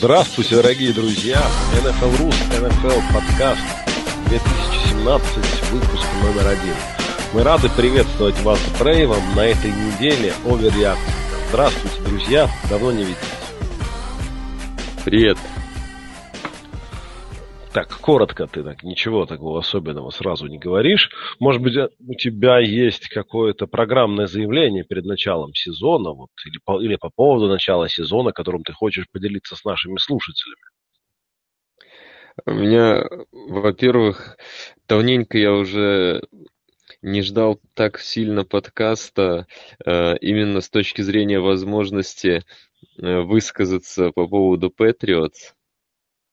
Здравствуйте, дорогие друзья! NFL Рус, NFL подкаст 2017, выпуск номер один. Мы рады приветствовать вас с Брейвом на этой неделе Оверреакция. Здравствуйте, друзья! Давно не виделись. Привет. Так, коротко ты так, ничего такого особенного сразу не говоришь. Может быть, у тебя есть какое-то программное заявление перед началом сезона, вот, или, по, или по поводу начала сезона, которым ты хочешь поделиться с нашими слушателями? У меня, во-первых, давненько я уже не ждал так сильно подкаста э, именно с точки зрения возможности э, высказаться по поводу Patriots.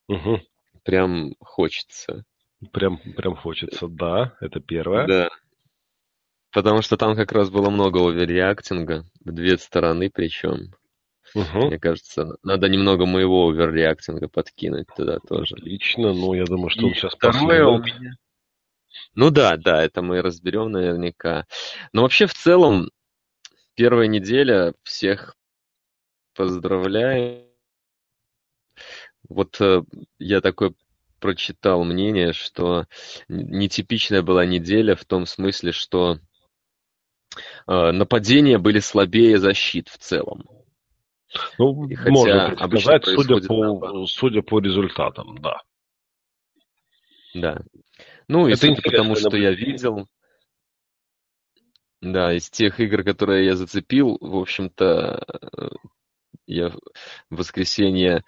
Угу прям хочется. Прям, прям хочется, да, это первое. Да. Потому что там как раз было много оверреактинга, в две стороны причем. Угу. Мне кажется, надо немного моего оверреактинга подкинуть туда тоже. Отлично, ну я думаю, что И он сейчас второе у меня. Ну да, да, это мы разберем наверняка. Но вообще в целом первая неделя всех поздравляю вот э, я такое прочитал мнение, что нетипичная была неделя в том смысле, что э, нападения были слабее защит в целом. Ну, И хотя можно предсказать, судя по, судя по результатам, да. Да. Ну, и Это судя потому, что я видел, да, из тех игр, которые я зацепил, в общем-то, я в воскресенье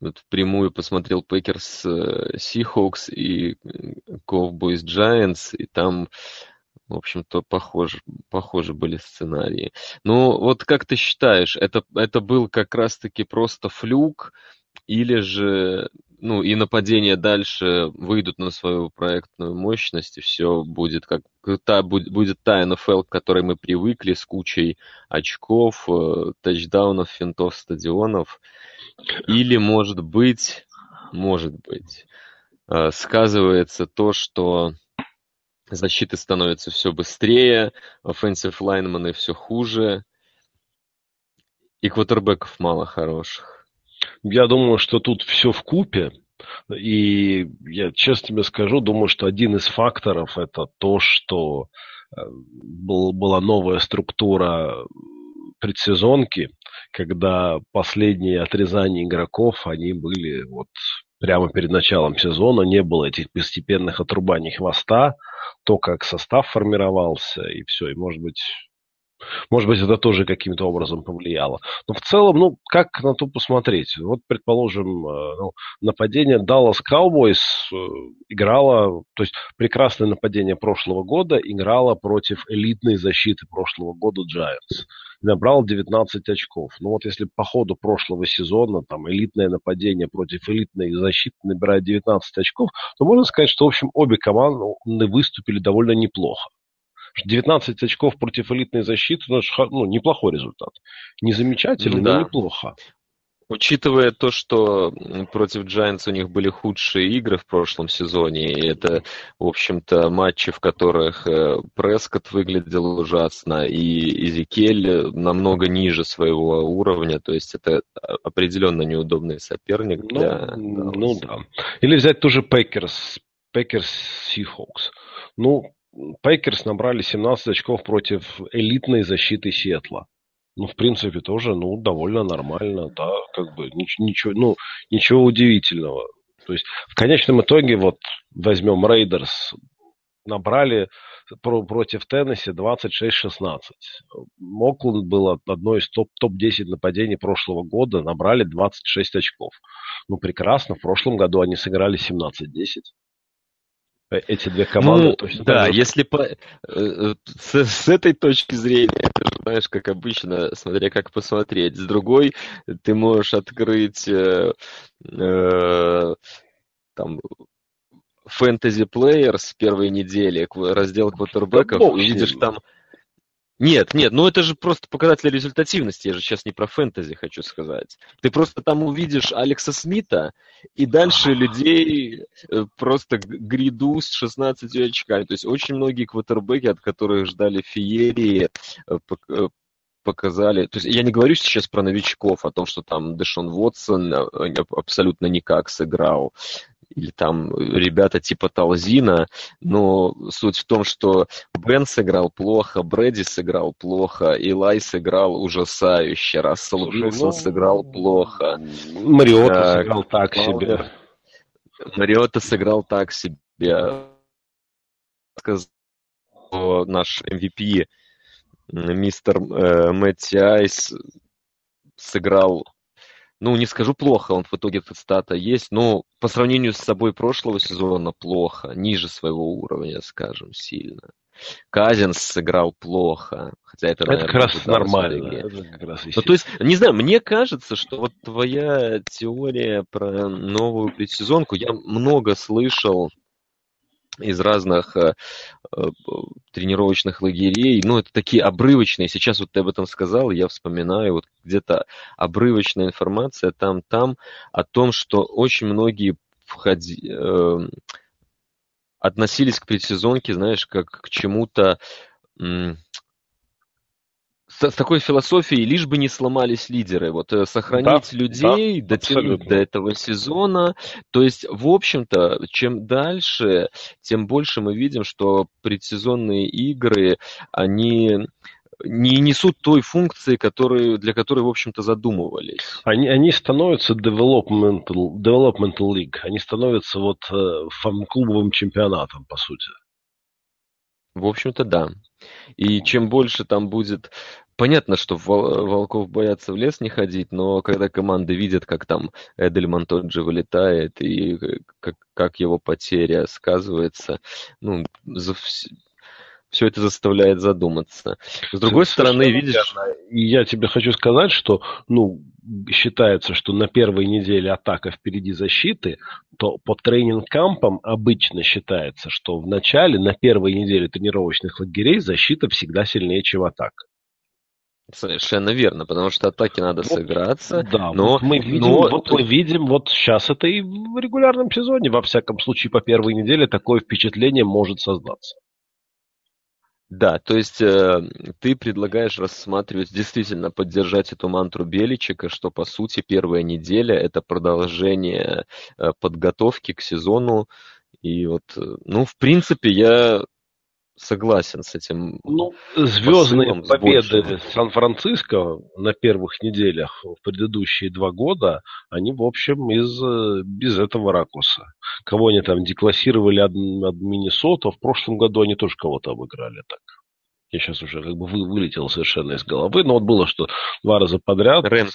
вот впрямую посмотрел Packers Seahawks и Cowboys Giants, и там, в общем-то, похоже, похожи были сценарии. Но вот как ты считаешь, это, это был как раз-таки просто флюк, или же ну, и нападения дальше выйдут на свою проектную мощность, и все будет как та, будет, будет та НФЛ, к которой мы привыкли, с кучей очков, э, тачдаунов, финтов, стадионов. Или, может быть, может быть, э, сказывается то, что защиты становятся все быстрее, offensive лайнмены все хуже, и квотербеков мало хороших. Я думаю, что тут все в купе. И я честно тебе скажу, думаю, что один из факторов это то, что э, был, была новая структура предсезонки, когда последние отрезания игроков, они были вот прямо перед началом сезона, не было этих постепенных отрубаний хвоста, то, как состав формировался, и все, и, может быть, может быть, это тоже каким-то образом повлияло. Но в целом, ну, как на то посмотреть? Вот, предположим, э, ну, нападение Dallas Cowboys э, играло, то есть прекрасное нападение прошлого года играло против элитной защиты прошлого года Giants. Набрал 19 очков. Ну вот если по ходу прошлого сезона там элитное нападение против элитной защиты набирает 19 очков, то можно сказать, что, в общем, обе команды выступили довольно неплохо. 19 очков против элитной защиты, ну, ну неплохой результат. Не замечательный, ну, да. но неплохо. Учитывая то, что против Giants у них были худшие игры в прошлом сезоне, и это, в общем-то, матчи, в которых э, Прескотт выглядел ужасно, и Изикель намного ниже своего уровня, то есть это определенно неудобный соперник ну, для... Ну да. Или взять тоже Packers, Packers Seahawks. Ну, Packers набрали 17 очков против элитной защиты Сиэтла. Ну, в принципе, тоже, ну, довольно нормально, да, как бы ничего, ну, ничего удивительного. То есть, в конечном итоге, вот, возьмем Raiders, набрали про, против Теннесси 26-16. Окленд было одно из топ, топ-10 нападений прошлого года, набрали 26 очков. Ну, прекрасно, в прошлом году они сыграли 17-10. Э, эти две команды ну, точно да, если по, э, э, с, с этой точки зрения, ты знаешь, как обычно, смотря как посмотреть. С другой, ты можешь открыть э, э, там фэнтези плеер с первой недели, раздел квотербеков, да, увидишь там нет, нет, ну это же просто показатель результативности, я же сейчас не про фэнтези хочу сказать. Ты просто там увидишь Алекса Смита, и дальше людей э, просто гряду с 16 очками. То есть очень многие квотербеки, от которых ждали феерии, э, э, показали, то есть я не говорю сейчас про новичков, о том, что там Дэшон Вотсон э, абсолютно никак сыграл, или там ребята типа Талзина, но суть в том, что Бен сыграл плохо, Брэди сыграл плохо, Илай сыграл ужасающе, Рассел Уилсон ну, сыграл плохо. Мариота а, сыграл так себе. Мариота сыграл так себе. Сказал наш MVP мистер э, Мэтти Айс сыграл ну, не скажу плохо, он в итоге стата есть, но по сравнению с собой прошлого сезона плохо, ниже своего уровня, скажем, сильно. Казинс сыграл плохо, хотя это, это как раз нормально. Это как раз ну, то есть, не знаю, мне кажется, что вот твоя теория про новую предсезонку, я много слышал из разных э, э, тренировочных лагерей. Ну, это такие обрывочные. Сейчас вот ты об этом сказал, я вспоминаю, вот где-то обрывочная информация там-там о том, что очень многие входи, э, относились к предсезонке, знаешь, как к чему-то с, с такой философией, лишь бы не сломались лидеры. Вот э, сохранить да, людей, да, дотянуть абсолютно. до этого сезона. То есть, в общем-то, чем дальше, тем больше мы видим, что предсезонные игры, они не несут той функции, которые, для которой, в общем-то, задумывались. Они, они становятся developmental, developmental league. Они становятся вот э, фан-клубовым чемпионатом, по сути. В общем-то, да. И чем больше там будет Понятно, что волков боятся в лес не ходить, но когда команды видят, как там Эдельман тот же вылетает, и э, как, как его потеря сказывается, ну, за, все это заставляет задуматься. С другой стороны, видишь... Я тебе хочу сказать, что, ну, считается, что на первой неделе атака впереди защиты, то по тренинг-кампам обычно считается, что в начале, на первой неделе тренировочных лагерей защита всегда сильнее, чем атака. Совершенно верно, потому что атаки надо вот, сыграться. Да, но, вот мы видим, но... вот мы видим, вот сейчас это и в регулярном сезоне, во всяком случае, по первой неделе такое впечатление может создаться. Да, то есть э, ты предлагаешь рассматривать, действительно поддержать эту мантру Беличика, что по сути первая неделя это продолжение э, подготовки к сезону. И вот, э, ну, в принципе, я согласен с этим. Ну, звездные победы Сан-Франциско на первых неделях в предыдущие два года, они, в общем, из, без этого ракурса. Кого они там деклассировали от, от Миннесота, в прошлом году они тоже кого-то обыграли так. Я сейчас уже как бы вы, вылетел совершенно из головы, но вот было, что два раза подряд. Рэмс.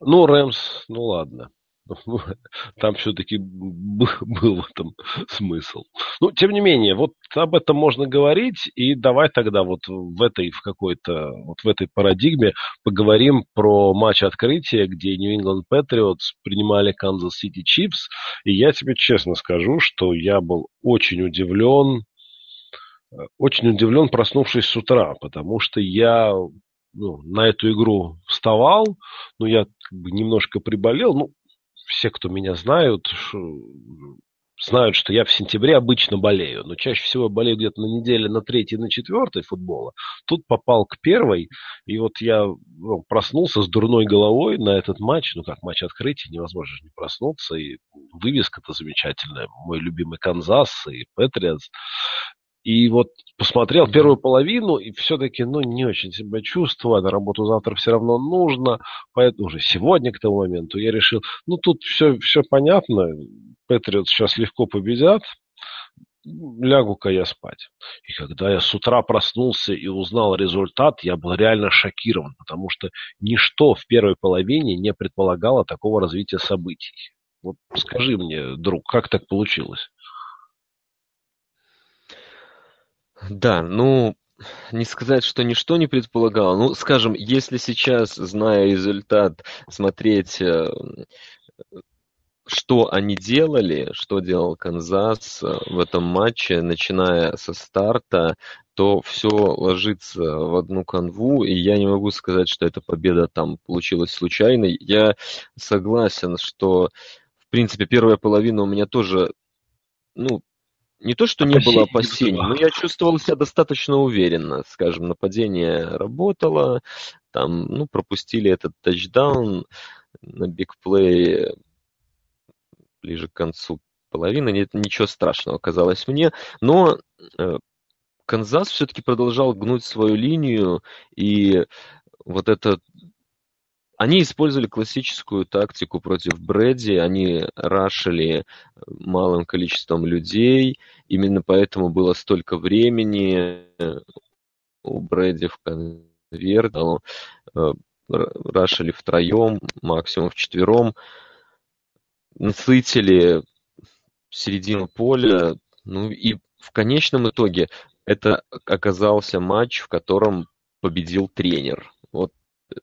Ну, Рэмс, ну ладно. Там все-таки был в этом смысл. Ну, тем не менее, вот об этом можно говорить, и давай тогда вот в этой, в какой-то, вот в этой парадигме поговорим про матч открытия, где New England Patriots принимали Kansas City Chiefs, и я тебе честно скажу, что я был очень удивлен, очень удивлен, проснувшись с утра, потому что я ну, на эту игру вставал, но я немножко приболел, ну, все, кто меня знают, знают, что я в сентябре обычно болею, но чаще всего я болею где-то на неделе на третьей, на четвертой футбола. Тут попал к первой, и вот я ну, проснулся с дурной головой на этот матч. Ну, как матч открытия, невозможно же не проснуться. И вывеска-то замечательная. Мой любимый Канзас и Патриотс. И вот посмотрел первую половину, и все-таки, ну, не очень себя чувствую, а на работу завтра все равно нужно, поэтому уже сегодня к тому моменту я решил, ну, тут все, все понятно, Патриот сейчас легко победят, лягу-ка я спать. И когда я с утра проснулся и узнал результат, я был реально шокирован, потому что ничто в первой половине не предполагало такого развития событий. Вот скажи мне, друг, как так получилось? Да, ну, не сказать, что ничто не предполагало. Ну, скажем, если сейчас, зная результат, смотреть, э, что они делали, что делал Канзас э, в этом матче, начиная со старта, то все ложится в одну канву, и я не могу сказать, что эта победа там получилась случайной. Я согласен, что, в принципе, первая половина у меня тоже, ну, не то, что не было опасений, но я чувствовал себя достаточно уверенно. Скажем, нападение работало, там, ну, пропустили этот тачдаун на бигплей ближе к концу половины. Нет, ничего страшного казалось мне. Но э, Канзас все-таки продолжал гнуть свою линию, и вот это они использовали классическую тактику против Брэди, они рашили малым количеством людей, именно поэтому было столько времени у Брэди в конверт, э, рашили втроем, максимум вчетвером, насытили середину поля, ну и в конечном итоге это оказался матч, в котором победил тренер. Вот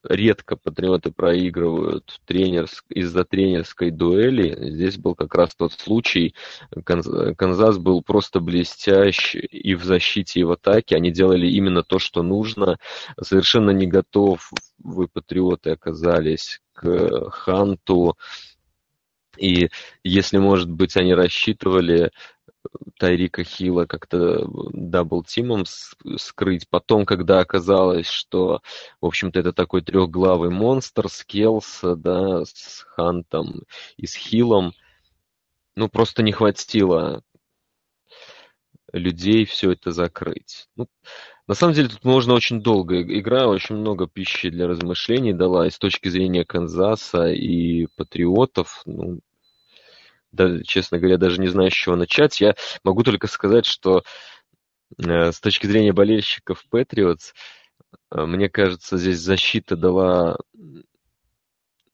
редко патриоты проигрывают тренерск... из-за тренерской дуэли. Здесь был как раз тот случай. Канзас был просто блестящ и в защите, и в атаке. Они делали именно то, что нужно. Совершенно не готов вы, патриоты, оказались к Ханту. И если, может быть, они рассчитывали Тайрика Хилла как-то double-team ом скрыть. Потом, когда оказалось, что, в общем-то, это такой трехглавый монстр с Келси, да, с Хантом и с Хилом, ну, просто не хватило людей все это закрыть. Ну, на самом деле тут можно очень долго. Игра очень много пищи для размышлений дала и с точки зрения Канзаса и Патриотов. Ну, да, честно говоря, даже не знаю, с чего начать. Я могу только сказать, что э, с точки зрения болельщиков Patriots, э, мне кажется, здесь защита дала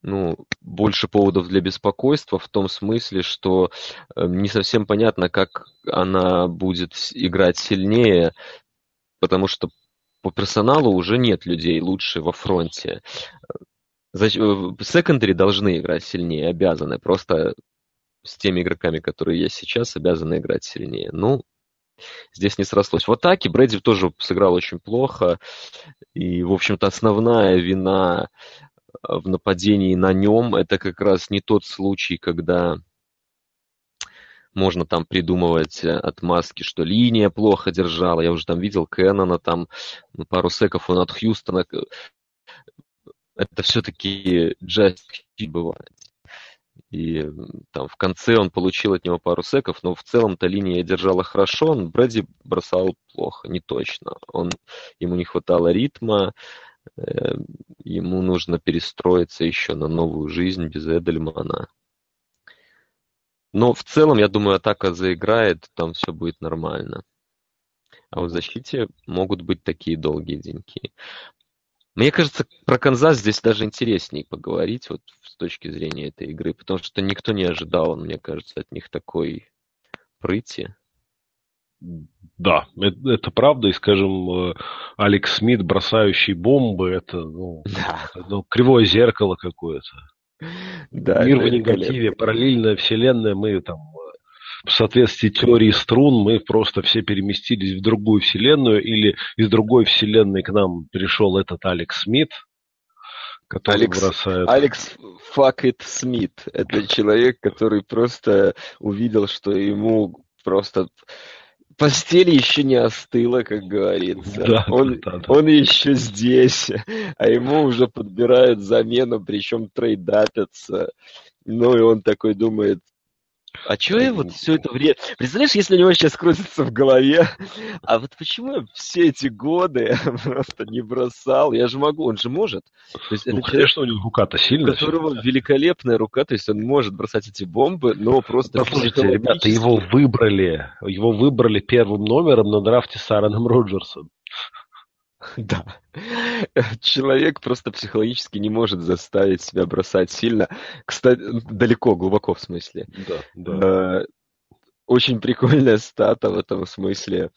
ну, больше поводов для беспокойства в том смысле, что э, не совсем понятно, как она будет играть сильнее, потому что по персоналу уже нет людей лучше во фронте. Секондари должны играть сильнее, обязаны. Просто с теми игроками, которые есть сейчас, обязаны играть сильнее. Ну, здесь не срослось. В атаке Брэди тоже сыграл очень плохо. И, в общем-то, основная вина э, в нападении на нем это как раз не тот случай, когда можно там придумывать э, отмазки, что линия плохо держала. Я уже там видел Кэннона, там ну, пару секов он от Хьюстона. Это все-таки джаз бывает. И там в конце он получил от него пару секов, но в целом-то линия держала хорошо, он Брэди бросал плохо, не точно. Он, ему не хватало ритма, э, ему нужно перестроиться еще на новую жизнь без Эдельмана. Но в целом, я думаю, атака заиграет, там все будет нормально. А в защите могут быть такие долгие деньки. Мне кажется, про Канзас здесь даже интереснее поговорить вот с точки зрения этой игры, потому что никто не ожидал, мне кажется, от них такой прыти. Да, это, это правда, и, скажем, э, Алекс Смит, бросающий бомбы, это ну, да. ну, кривое зеркало какое-то. Да, Мир в негативе, параллельная вселенная, мы там в соответствии теории струн мы просто все переместились в другую вселенную, или из другой вселенной к нам пришел этот Алекс Смит, который Алекс, бросает... Алекс Факет Смит. Это человек, который просто увидел, что ему просто постель еще не остыла, как говорится. Да, он, да, да. он еще здесь, а ему уже подбирают замену, причем трейдапятся. Ну и он такой думает, а чё я вот все это время... Представляешь, если у него сейчас крутится в голове, а вот почему я все эти годы просто не бросал? Я же могу, он же может. То есть ну, это конечно, человек, у него рука-то сильная. У которого великолепная рука, то есть он может бросать эти бомбы, но просто... Послушайте, ребята, его выбрали, его выбрали первым номером на драфте с Аароном Роджерсом. Да. Человек просто психологически не может заставить себя бросать сильно. Кстати, далеко, глубоко в смысле. Да, да. Э, очень прикольная стата в этом смысле.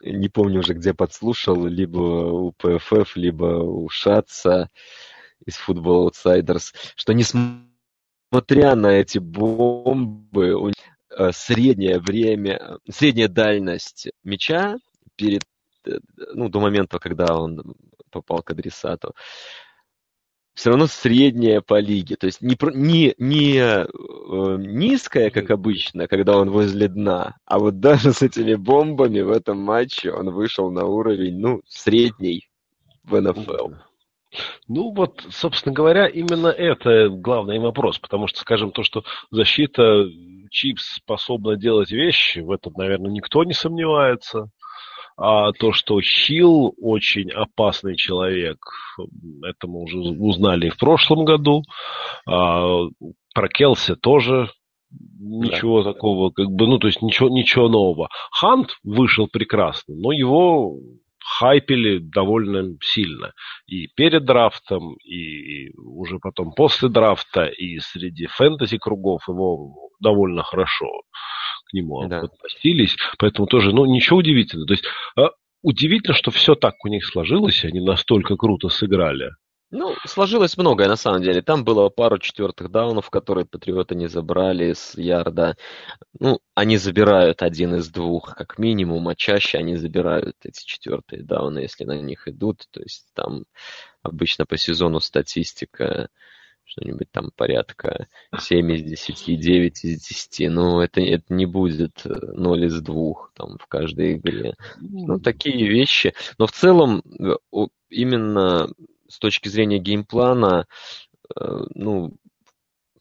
Не помню уже, где подслушал, либо у ПФФ, либо у Шатца из Football Outsiders, что несмотря на эти бомбы, э, среднее время, средняя дальность мяча перед ну, до момента, когда он попал к адресату, все равно средняя по лиге. То есть не, не, не э, низкая, как обычно, когда он возле дна, а вот даже с этими бомбами в этом матче он вышел на уровень, ну, средний в НФЛ. Ну вот, собственно говоря, именно это главный вопрос, потому что, скажем, то, что защита Чипс способна делать вещи, в этом, наверное, никто не сомневается. А то, что Хилл очень опасный человек, это мы уже узнали в прошлом году. А, про Келси тоже ничего да. такого, как бы, ну, то есть ничего, ничего нового. Хант вышел прекрасно, но его хайпели довольно сильно. И перед драфтом, и уже потом после драфта, и среди фэнтези кругов его довольно хорошо к нему да. относились. Поэтому тоже, ну, ничего удивительного. То есть а, удивительно, что все так у них сложилось, они настолько круто сыграли. Ну, сложилось многое на самом деле. Там было пару четвертых даунов, которые Патриоты не забрали с ярда. Ну, они забирают один из двух, как минимум, а чаще они забирают эти четвертые дауны, если на них идут. То есть там обычно по сезону статистика что-нибудь там порядка 7 из 10, 9 из 10. Но это, это не будет 0 из 2 там, в каждой игре. Ну, такие вещи. Но в целом э, именно с точки зрения геймплана, э, ну,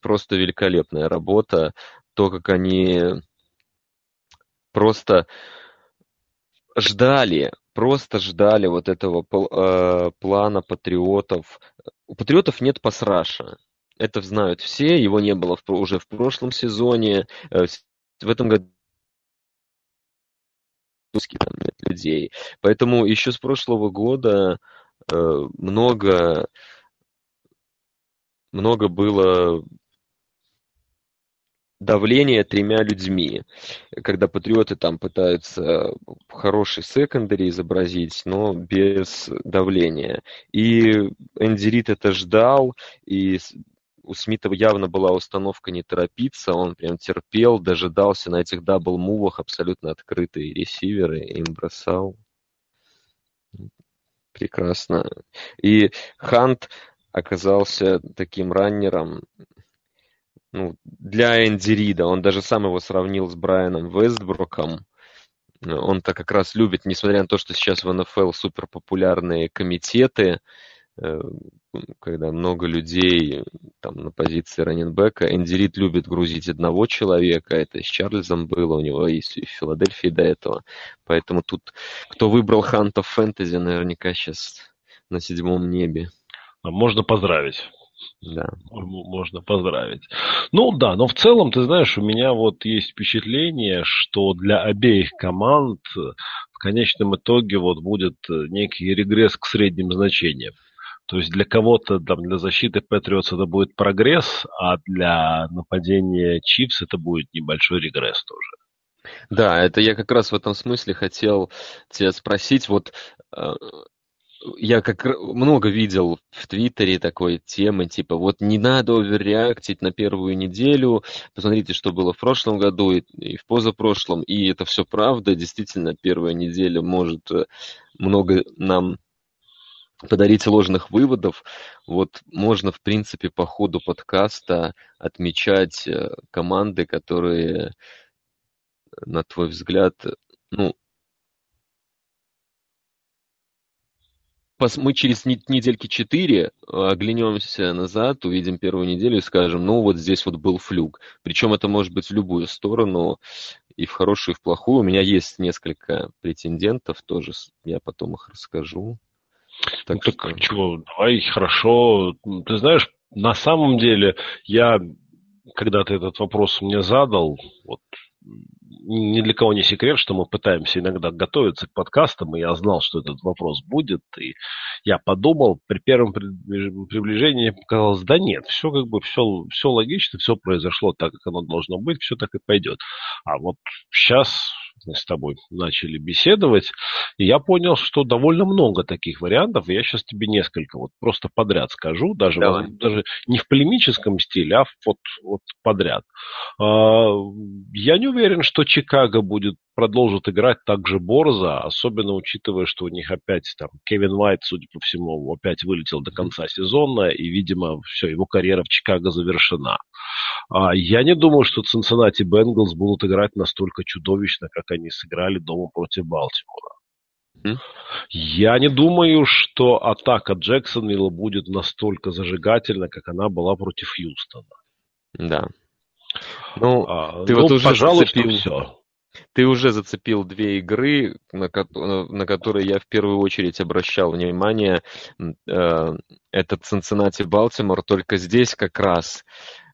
просто великолепная работа. То, как они просто ждали, просто ждали вот этого э, плана патриотов. У патриотов нет пасраша. Это знают все, его не было в, уже в прошлом сезоне. Э, в этом году там нет людей. Поэтому еще с прошлого года Э, много, много было давления тремя людьми, когда патриоты там пытаются хороший secondary изобразить, но без давления. И Энди Рид это ждал, и у Смита явно была установка не торопиться, он прям терпел, дожидался на этих double-move ах абсолютно открытые ресиверы, им бросал. Прекрасно. И Хант оказался таким раннером, ну, для Энди Рида. Он даже сам его сравнил с Брайаном Вестброком. Он-то как раз любит, несмотря на то, что сейчас в НФЛ супер популярные комитеты, Э, когда много людей там на позиции раненбека. Энди Рид любит грузить одного человека, это с Чарльзом было, у него и в Филадельфии до этого. Поэтому тут, кто выбрал Ханта в фэнтези, наверняка сейчас на седьмом небе. Можно поздравить. Да. Можно поздравить. Ну да, но в целом, ты знаешь, у меня вот есть впечатление, что для обеих команд в конечном итоге вот будет некий регресс к средним значениям. То есть для кого-то, там, для защиты Патриотс это будет прогресс, а для нападения Чипс это будет небольшой регресс тоже. Да, это я как раз в этом смысле хотел тебя спросить. Вот э, я как много видел в Твиттере такой темы, типа, вот не надо оверреактить на первую неделю, посмотрите, что было в прошлом году и, и в позапрошлом, и это все правда, действительно, первая неделя может э, много нам подарить ложных выводов. Вот можно, в принципе, по ходу подкаста отмечать э, команды, которые, на твой взгляд, ну, мы через недельки четыре оглянемся назад, увидим первую неделю и скажем, ну вот здесь вот был флюк. Причем это может быть в любую сторону, и в хорошую, и в плохую. У меня есть несколько претендентов, тоже я потом их расскажу. Так, ну, так чего, давай, хорошо. Ты знаешь, на самом деле, я, когда ты этот вопрос мне задал, вот, ни для кого не секрет, что мы пытаемся иногда готовиться к подкастам, и я знал, что этот вопрос будет, и я подумал, при первом приближении показалось, да нет, все как бы, все, все логично, все произошло так, как оно должно быть, все так и пойдет. А вот сейчас с тобой начали беседовать, и я понял, что довольно много таких вариантов, и я сейчас тебе несколько вот просто подряд скажу, даже, Давай. даже не в полемическом стиле, а вот, вот подряд. А, я не уверен, что Чикаго будет продолжит играть так же борзо, особенно учитывая, что у них опять там Кевин Уайт, судя по всему, опять вылетел до конца сезона, и, видимо, все, его карьера в Чикаго завершена. А я не думаю, что Cincinnati Bengals будут играть настолько чудовищно, как они сыграли дома против Балтимора. Mm. Я не думаю, что атака Джексонвилла будет настолько зажигательна, как она была против Хьюстона. Да. Ну, а, ты ну, вот уже пожалуй, зацепил... все. Ты уже зацепил две игры, на, на которые я в первую очередь обращал внимание. Э, это Цинциннати Балтимор, только здесь как раз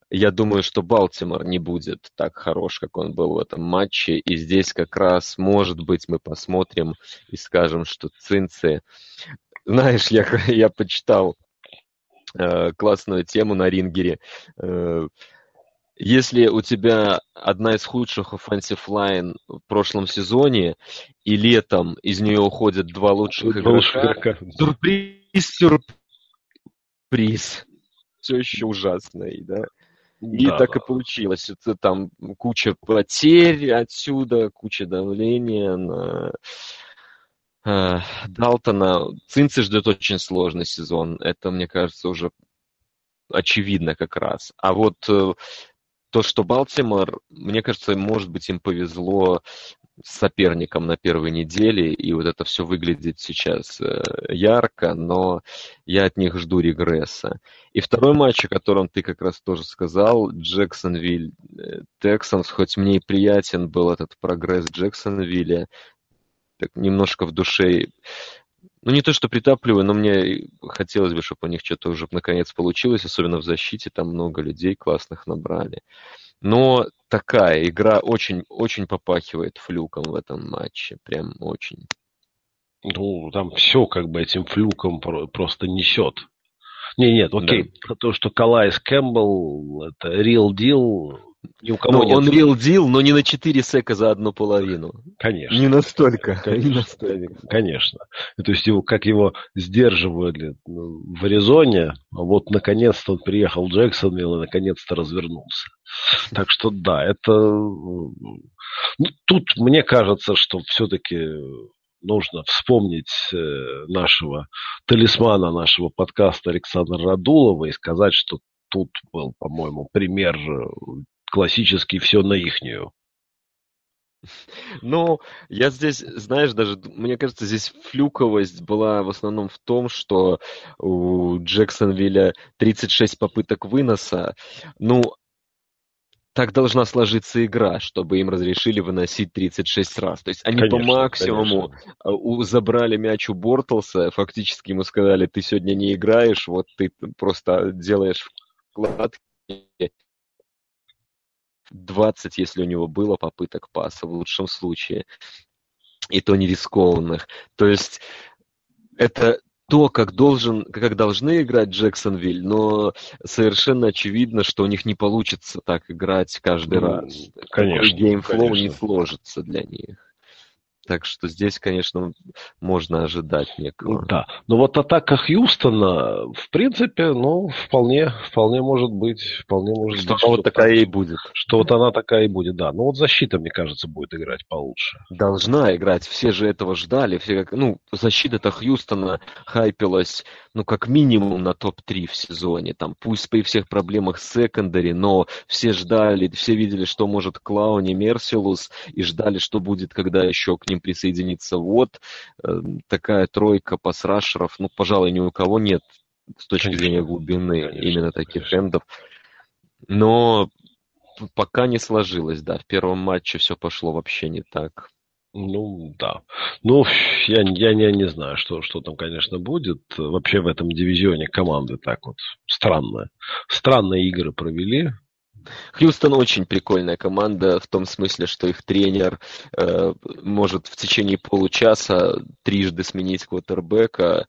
я думаю, что Балтимор не будет так хорош, как он был в этом матче. И здесь как раз, может быть, мы посмотрим и скажем, что Цинцы... Знаешь, я, я почитал э, классную тему на Рингере. Э, если у тебя одна из худших offensive line в прошлом сезоне, и летом из нее уходят два лучших игрока, сюрприз, сюрприз. Все еще ужасный, да? И да, так да. и получилось. Это там куча потерь отсюда, куча давления на э, Далтона. Цинцы ждет очень сложный сезон. Это, мне кажется, уже очевидно как раз. А вот э, то, что Балтимор, мне кажется, может быть, им повезло соперником на первой неделе, и вот это все выглядит сейчас э, ярко, но я от них жду регресса. И второй матч, о котором ты как раз тоже сказал, Джексонвиль э, Тексанс, хоть мне и приятен был этот прогресс Джексонвилля, так немножко в душе ну, не то, что притапливаю, но мне хотелось бы, чтобы у них что-то уже наконец получилось, особенно в защите, там много людей классных набрали. Но такая игра очень, очень попахивает флюком в этом матче, прям очень. Ну, там все как бы этим флюком просто несет. Не, нет, окей. Да. То, что Калайс Кэмпбелл, это real deal, ни у кого нет. Он real deal, но не на 4 сека за одну половину. Конечно. Не настолько. Конечно. Не настолько. Конечно. То есть его, как его сдерживали ну, в Аризоне, а вот наконец-то он приехал в Джексонвилл и наконец-то развернулся. Так что да, это... Ну, тут мне кажется, что все-таки нужно вспомнить э, нашего талисмана нашего подкаста Александра Радулова и сказать, что тут был, по-моему, пример э, классический все на ихнюю. Ну, я здесь, знаешь, даже, мне кажется, здесь флюковость была в основном в том, что у Джексонвилля 36 попыток выноса. Ну, так должна сложиться игра, чтобы им разрешили выносить 36 раз. То есть они конечно, по максимуму конечно. А, забрали мяч у Бортлса, фактически ему сказали, ты сегодня не играешь, вот ты просто делаешь вкладки, 20, если у него было попыток паса в лучшем случае, и то не рискованных. То есть это то, как, должен, как должны играть Джексонвиль, но совершенно очевидно, что у них не получится так играть каждый ну, раз. Конечно. Game flow не сложится для них. Так что здесь, конечно, можно ожидать некого. Да. Но вот атака Хьюстона, в принципе, ну, вполне, вполне может быть. Вполне может что быть, она вот такая и будет. Что вот она такая и будет, да. Ну вот защита, мне кажется, будет играть получше. Должна играть. Все же этого ждали. Все как, ну, защита-то Хьюстона хайпилась, ну, как минимум на топ-3 в сезоне. Там, пусть при всех проблемах с секондари, но все ждали, все видели, что может Клауни Мерсилус, и ждали, что будет, когда еще к ним ним присоединиться. Вот э, такая тройка пасрашеров, ну, пожалуй, ни у кого нет с точки зрения глубины конечно, именно таких конечно. эндов. Но пока не сложилось, да. В первом матче все пошло вообще не так. Ну, да. Ну, я, я, я не знаю, что, что там, конечно, будет. Вообще в этом дивизионе команды так вот странно. Странные игры провели. Хьюстон очень прикольная команда в том смысле, что их тренер э, может в течение получаса трижды сменить квотербека.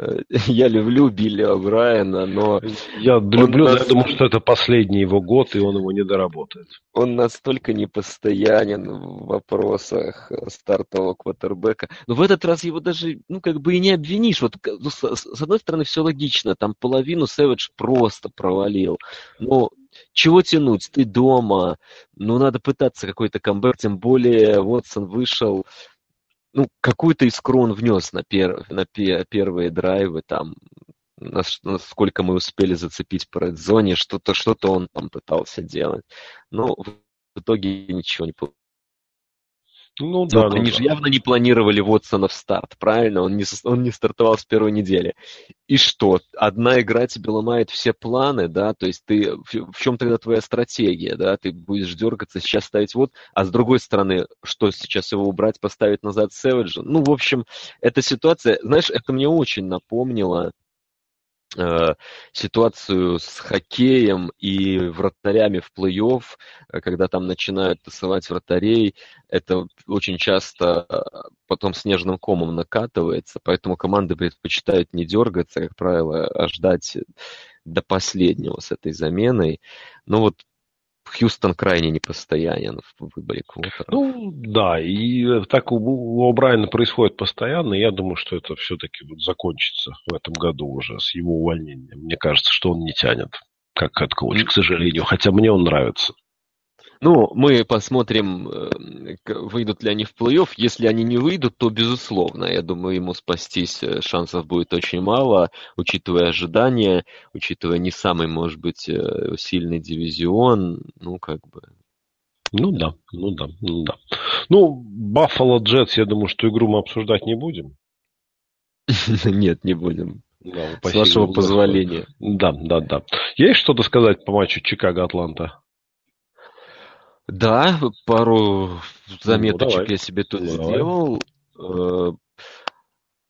я люблю Билли О'Брайена, но... Я люблю, нас... я думаю, что это последний его год, и он его не доработает. Он настолько непостоянен в вопросах стартового квотербека. Но в этот раз его даже, ну, как бы и не обвинишь. Вот, ну, с, с одной стороны, все логично. Там половину Сэвидж просто провалил. Но чего тянуть? Ты дома. Ну, надо пытаться какой-то камбэк. Тем более, Вотсон вышел ну, какую-то искру он внес на, пер, на пер, первые драйвы, там, насколько мы успели зацепить по редзоне, что-то что он там пытался делать. Но в итоге ничего не получилось. Ну да. Но ну, они да. же явно не планировали Вотсона в старт, правильно? Он не, он не стартовал с первой недели. И что? Одна игра тебе ломает все планы, да? То есть ты в, в чем тогда твоя стратегия, да? Ты будешь дергаться, сейчас ставить вот, а с другой стороны, что сейчас его убрать, поставить назад Сэвиджа? Ну, в общем, эта ситуация, знаешь, это мне очень напомнило ситуацию с хоккеем и вратарями в плей-офф, э, когда там начинают тасовать вратарей, это очень часто э, потом снежным комом накатывается, поэтому команды предпочитают не дергаться, как правило, а ждать до последнего с этой заменой. Но вот Хьюстон крайне непостоянен в выборе квотера. Ну, да, и так у, у О'Брайена происходит постоянно, и я думаю, что это все-таки вот закончится в этом году уже с его увольнением. Мне кажется, что он не тянет как head coach, к сожалению, хотя мне он нравится. Ну, мы посмотрим, э, выйдут ли они в плей-офф. Если они не выйдут, то безусловно, я думаю, ему спастись э, шансов будет очень мало, учитывая ожидания, учитывая не самый, может быть, э, сильный дивизион, ну, как бы. Ну да, ну да, ну да. Ну, Баффало Джетс, я думаю, что игру мы обсуждать не будем. Нет, не будем. Да, С вашего позволения. Да, да, да. Есть что-то сказать по матчу Чикаго-Атланта? Да, пару заметочек ну, я себе тут ну, сделал. Э,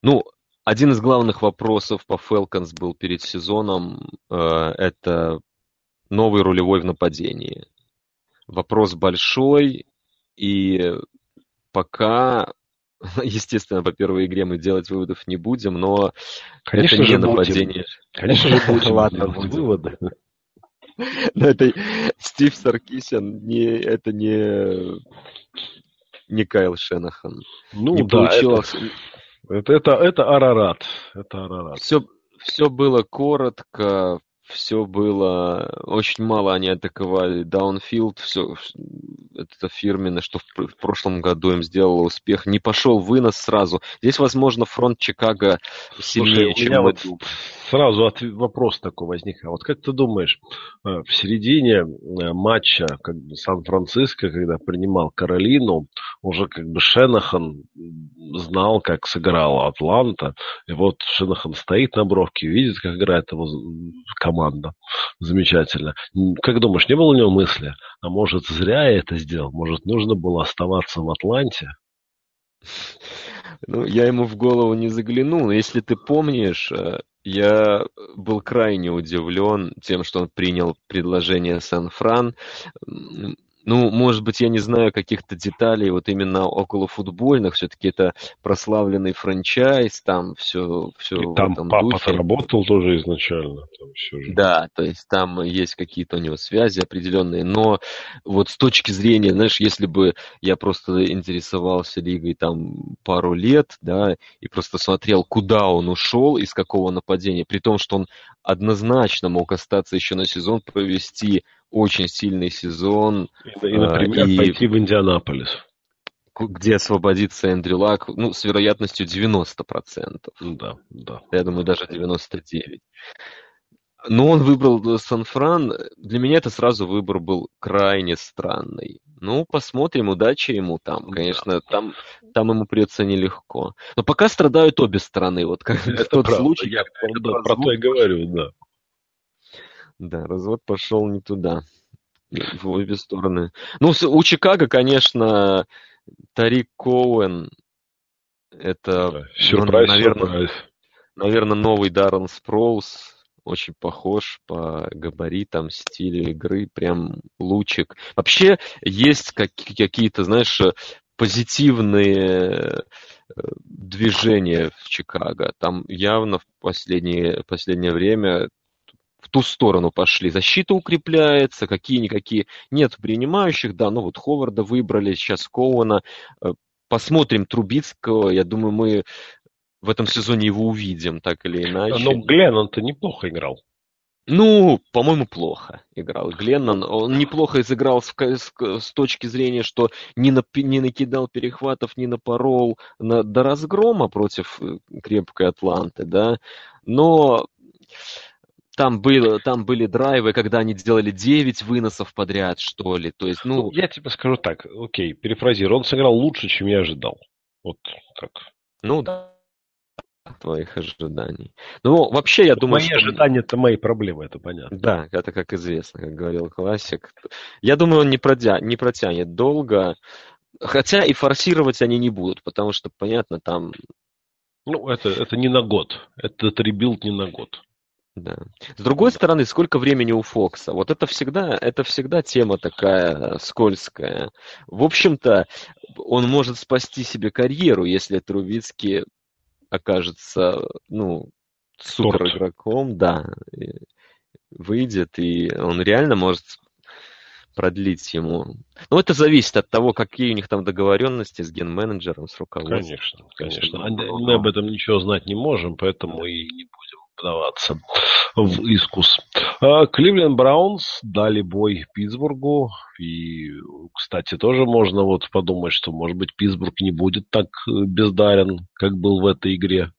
ну, один из главных вопросов по Falcons был перед сезоном, э, это новый рулевой в нападении. Вопрос большой, и пока, естественно, по первой игре мы делать выводов не будем, но Конечно это не будем. нападение. Конечно же будем. Ладно, выводы. Но это Стив Саркисян, не, это не, не Кайл Шенахан. Ну, не да, получилось. Это, это, это, это Арарат. Это Арарат. Все, все было коротко, все было... Очень мало они атаковали даунфилд, все это фирменное, что в, в прошлом году им сделало успех. Не пошел вынос сразу. Здесь, возможно, фронт Чикаго сильнее, Слушай, чем мы вот Сразу от, вопрос такой возник. А вот как ты думаешь, э, в середине э, матча как бы Сан-Франциско, когда принимал Каролину, уже как бы Шенахан знал, как сыграла Атланта. И вот Шенахан стоит на бровке, видит, как играет его команда. Замечательно. Как думаешь, не было у него мысли, а может зря я это сделал? Может нужно было оставаться в Атланте? Ну, я ему в голову не заглянул, но если ты помнишь, э, я был крайне удивлен тем, что он принял предложение Сан-Фран. Ну, может быть, я не знаю каких-то деталей вот именно около футбольных. Все-таки это прославленный франчайз, там все, все И там папа работал тоже изначально. Там все же. Да, то есть там есть какие-то у него связи определенные. Но вот с точки зрения, знаешь, если бы я просто интересовался лигой там пару лет, да, и просто смотрел, куда он ушел, из какого нападения, при том, что он однозначно мог остаться еще на сезон, провести очень сильный сезон. И, и например, и... пойти в Индианаполис. Где освободится Эндрю Лак, ну, с вероятностью 90%. Да, да. Я думаю, даже 99%. Но он выбрал Сан-Фран. Для меня это сразу выбор был крайне странный. Ну, посмотрим, удачи ему там. Конечно, да. там, там ему придется нелегко. Но пока страдают обе стороны. Вот как это тот правда. случай. Я про, про то и говорю, да. Да, развод пошел не туда. В обе стороны. Ну, у Чикаго, конечно, Тарик Коуэн это, сюрприз, ну, наверное, сюрприз. наверное, новый Даррен Спроус. Очень похож по габаритам, стилю игры, прям лучик. Вообще есть какие-то, знаешь, позитивные движение в Чикаго. Там явно в последнее, последнее время в ту сторону пошли. Защита укрепляется, какие-никакие. Нет принимающих, да, ну вот Ховарда выбрали, сейчас Коуна. Э, посмотрим Трубицкого. Я думаю, мы в этом сезоне его увидим, так или иначе. Но Глен, он-то неплохо играл. Ну, по-моему, плохо играл. Гленнон, он неплохо изыграл с, с, с точки зрения, что не, на, не накидал перехватов, не напорол на, до разгрома против э, крепкой Атланты, да. Но там, было, там были драйвы, когда они сделали 9 выносов подряд, что ли. То есть, ну... ну я тебе скажу так, окей, перефразирую, он сыграл лучше, чем я ожидал. Вот так. Ну да твоих ожиданий. Ну, вообще, я думаю, Мои что... ожидания – это мои проблемы, это понятно. Да, это как известно, как говорил классик. Я думаю, он не, продя... не протянет долго, хотя и форсировать они не будут, потому что, понятно, там... Ну, это, это не на год, этот rebuild не на год. Да. С другой стороны, сколько времени у Фокса? Вот это всегда, это всегда тема такая скользкая. В общем-то, он может спасти себе карьеру, если Трубицкий окажется, ну, супер игроком, да, выйдет, и он реально может продлить ему. Ну, это зависит от того, какие у них там договоренности с ген-менеджером, с руководством. Конечно, конечно. Мы об этом ничего знать не можем, поэтому и не будем вдаваться в искус. А, Кливленд Браунс дали бой Питтсбургу. И, кстати, тоже можно вот подумать, что, может быть, Питтсбург не будет так э, бездарен, как был в этой игре.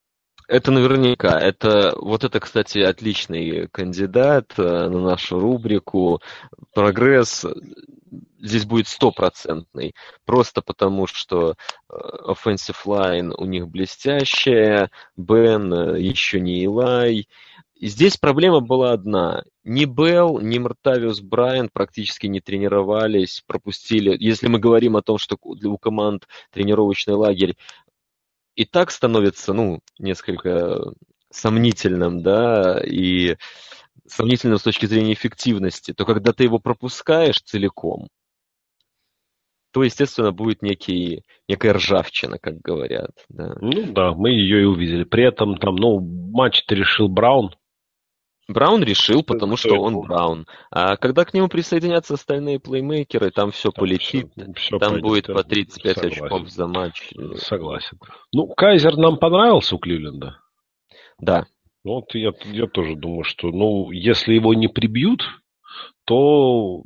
Это наверняка. Это, вот это, кстати, отличный кандидат э, на нашу рубрику. Прогресс здесь будет стопроцентный. Просто потому, что э, offensive line у них блестящая, Бен еще не Илай. Здесь проблема была одна. Ни Белл, ни Мартавиус Брайан практически не тренировались, пропустили. Если мы говорим о том, что у команд тренировочный лагерь и так становится, ну, несколько сомнительным, да, и сомнительным с точки зрения эффективности, то когда ты его пропускаешь целиком, то, естественно, будет некий, некая ржавчина, как говорят. Да. Ну да, мы ее и увидели. При этом там, ну, матч-то решил Браун, Браун решил, потому что он Браун. А когда к нему присоединятся остальные плеймейкеры, там все там полетит. Все, все там пойдет, будет по 35 согласен. очков за матч. Согласен. Ну, Кайзер нам понравился у Кливленда. Да. Ну, вот я, я тоже думаю, что, ну, если его не прибьют, то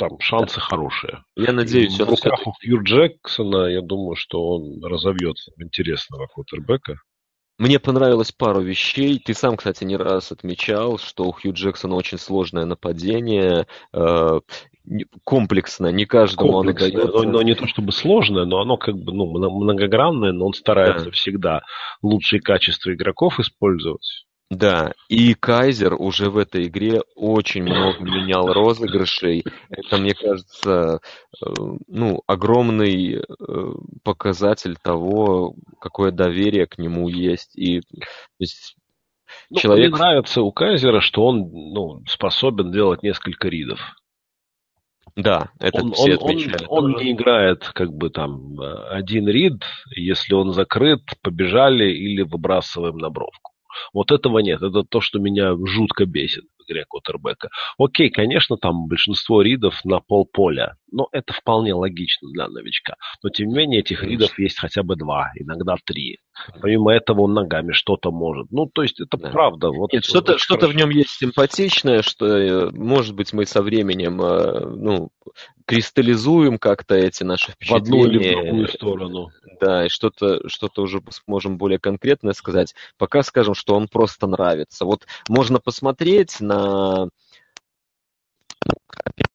там шансы да. хорошие. Я надеюсь, в руках у Хью Джексона, я думаю, что он разовьется в интересного квотербека. Мне понравилось пару вещей. Ты сам, кстати, не раз отмечал, что у Хью Джексона очень сложное нападение, э, комплексное, не каждому комплексное, оно дается. Но, но не то чтобы сложное, но оно как бы ну, многогранное, но он старается да. всегда лучшие качества игроков использовать. Да, и Кайзер уже в этой игре очень много менял розыгрышей. Это, мне кажется, э, ну, огромный э, показатель того, какое доверие к нему есть. И, есть, ну, человек... Мне нравится у Кайзера, что он ну, способен делать несколько ридов. Да, это он, все он. Он, он не играет как бы там э, один рид, если он закрыт, побежали или выбрасываем на бровку. Вот этого нет. Это то, что меня жутко бесит игре Коттербека. Окей, конечно, там большинство ридов на полполя, но это вполне логично для новичка. Но тем не менее, этих ридов есть хотя бы два, иногда три. Помимо этого он ногами что-то может. Ну, то есть это да. правда. Вот, Нет, что-то, что-то в нем есть симпатичное, что, э, может быть, мы со временем э, ну, кристаллизуем как-то эти наши впечатления. В одну или в другую сторону. Да, и что-то, что-то уже сможем более конкретное сказать. Пока скажем, что он просто нравится. Вот можно посмотреть на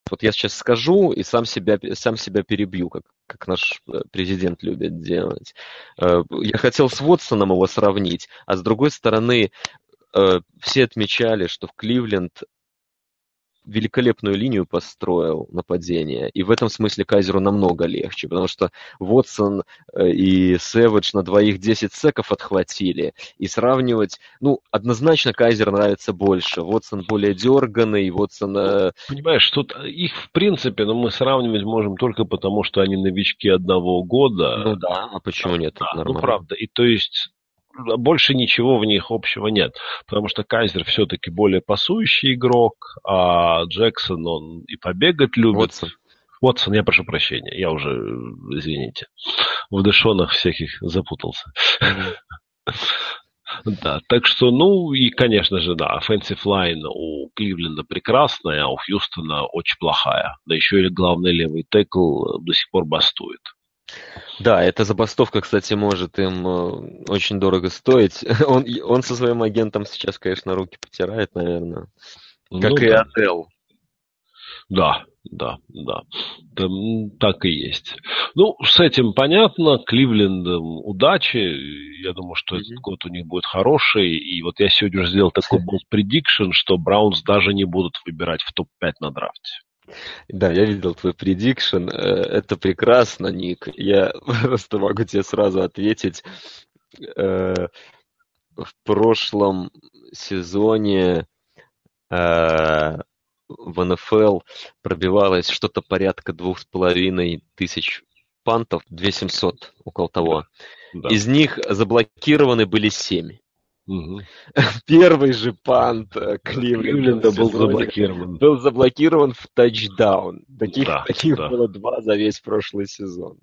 вот я сейчас скажу и сам себя, сам себя перебью, как, как наш э, президент любит делать. Э, я хотел с Вотсоном его сравнить, а с другой стороны, э, все отмечали, что в Кливленд великолепную линию построил нападение. И в этом смысле Кайзеру намного легче, потому что Вотсон э, и Сэвидж на двоих 10 секов отхватили. И сравнивать, ну, однозначно Кайзер нравится больше. Вотсон более дерганный, Вотсон... Э, Понимаешь, тут их, в принципе, ну, мы сравнивать можем только потому, что они новички одного года. Ну да, а почему нет? Да, ну правда. И то есть больше ничего в них общего нет. Потому что Кайзер все-таки более пасующий игрок, а Джексон, он и побегать любит. Уотсон. Уотсон, я прошу прощения, я уже, извините, в дешонах всяких запутался. Да, так что, ну, и, конечно же, да, offensive line у Кливленда прекрасная, а у Хьюстона очень плохая. Да еще и главный левый текл до сих пор бастует. Да, эта забастовка, кстати, может им э, очень дорого стоить. Он, он со своим агентом сейчас, конечно, руки потирает, наверное. Как ну, и да. Адел. Да, да, да. Там, так и есть. Ну, с этим понятно. Кливлендом удачи. Я думаю, что mm-hmm. этот год у них будет хороший. И вот я сегодня уже сделал такой был предикшн, что Браунс даже не будут выбирать в топ-5 на драфте. Да, я видел твой предикшн. Э, это прекрасно, Ник. Я просто могу тебе сразу ответить. Э, в прошлом сезоне э, в НФЛ пробивалось что-то порядка двух с половиной тысяч пантов, 2700 около того. Да. Из них заблокированы были семь. Угу. Первый же пант э, Кливленда был заблокирован. Был заблокирован в тачдаун. Таких, да, таких да. было два за весь прошлый сезон.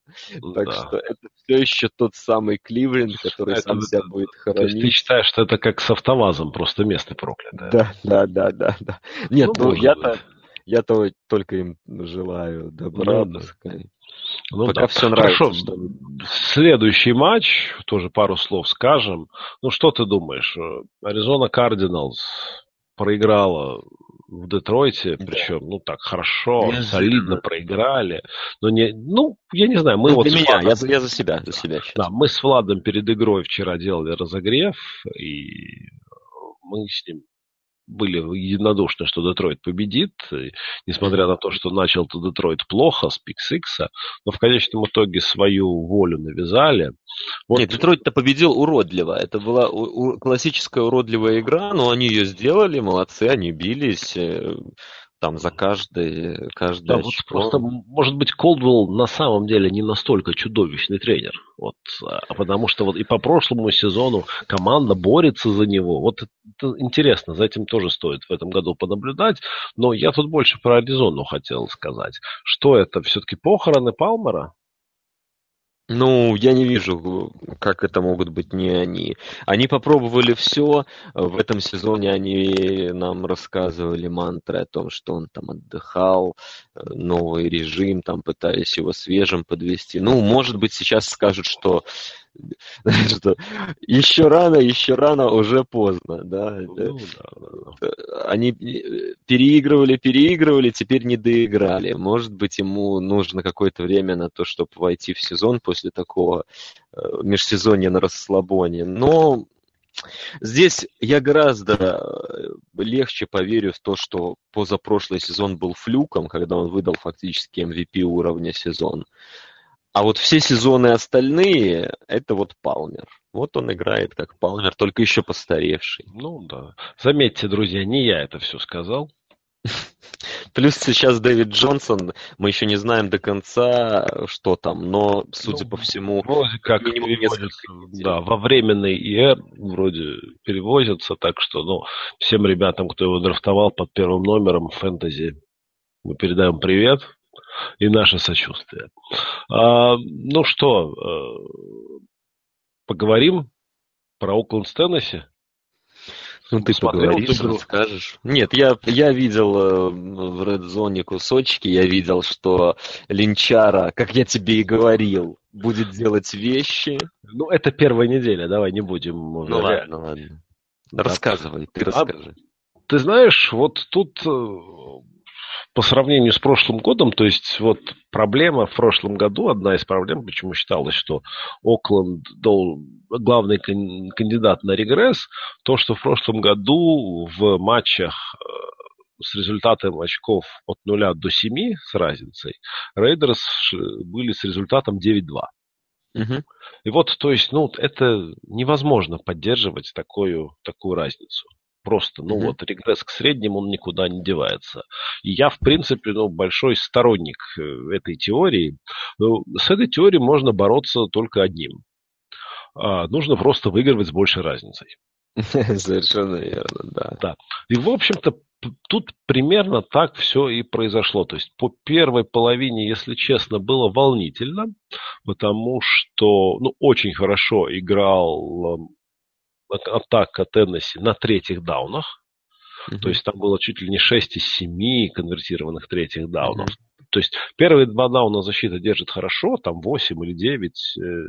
Так да. что это все еще тот самый Кливленд, который это, сам себя будет хоронить. То есть ты считаешь, что это как с автовазом, просто место проклятое? Да, да, да, да. да. Нет, ну, ну я-то, я-то только им желаю добра, ну, пускай. Ну, Пока да. все нравится. Хорошо. Что... Следующий матч, тоже пару слов скажем. Ну, что ты думаешь? Аризона Кардиналс проиграла в Детройте, да. причем, ну так, хорошо, я солидно же... проиграли. Но не, ну, я не знаю, мы ну, вот... Для меня, Владом, я, я за себя, за себя считаю. Да, мы с Владом перед игрой вчера делали разогрев, и мы с ним были единодушны, что Детройт победит, несмотря на то, что начал-то Детройт плохо с Пиксикса, но в конечном итоге свою волю навязали. Вот... Нет, Детройт-то победил уродливо. Это была классическая уродливая игра, но они ее сделали, молодцы, они бились. Там за каждый, каждый да, вот просто, может быть, Колдвелл на самом деле не настолько чудовищный тренер. Вот, а потому что вот и по прошлому сезону команда борется за него. Вот это интересно, за этим тоже стоит в этом году понаблюдать. Но я тут больше про Аризону хотел сказать. Что это, все-таки похороны Палмера? Ну, я не вижу, как это могут быть не они. Они попробовали все. В этом сезоне они нам рассказывали мантры о том, что он там отдыхал, новый режим, там пытались его свежим подвести. Ну, может быть, сейчас скажут, что что еще рано, еще рано, уже поздно, да. Ну, да. Они переигрывали, переигрывали, теперь не доиграли. Может быть, ему нужно какое-то время на то, чтобы войти в сезон после такого э, межсезонья на расслабоне. Но Здесь я гораздо э, легче поверю в то, что позапрошлый сезон был флюком, когда он выдал фактически MVP уровня сезон. А вот все сезоны остальные, это вот Палмер. Вот он играет как Палмер, только еще постаревший. Ну да. Заметьте, друзья, не я это все сказал. Плюс сейчас Дэвид Джонсон, мы еще не знаем до конца, что там, но, судя ну, по всему, вроде как да, во временный ИР вроде перевозятся, так что, ну, всем ребятам, кто его драфтовал под первым номером фэнтези, мы передаем привет и наше сочувствие. А, ну что, э, поговорим про Окленд с Теннесси? Ну, ты Смотрел поговоришь, ты расскажешь. Нет, я, я видел э, в Red Zone кусочки, я видел, что Линчара, как я тебе и говорил, будет делать вещи. Ну, это первая неделя, давай не будем. Ну, ладно, ладно. Рассказывай, ты а расскажи. А, ты знаешь, вот тут э, по сравнению с прошлым годом, то есть вот проблема в прошлом году, одна из проблем, почему считалось, что Окленд дол, главный кандидат на регресс, то, что в прошлом году в матчах э, с результатом очков от 0 до 7 с разницей, Рейдерс были с результатом 9-2. Угу. И вот, то есть, ну, это невозможно поддерживать такую, такую разницу. Просто, ну mm-hmm. вот, регресс к среднему, он никуда не девается. И я, в принципе, ну, большой сторонник э, этой теории. Ну, с этой теорией можно бороться только одним. А, нужно просто выигрывать с большей разницей. Совершенно верно, да. Да. И, в общем-то, тут примерно так все и произошло. То есть по первой половине, если честно, было волнительно, потому что ну, очень хорошо играл атака Теннесси на третьих даунах. Mm-hmm. То есть там было чуть ли не 6 из 7 конвертированных третьих даунов. Mm-hmm. То есть первые два дауна защита держит хорошо, там 8 или 9 э,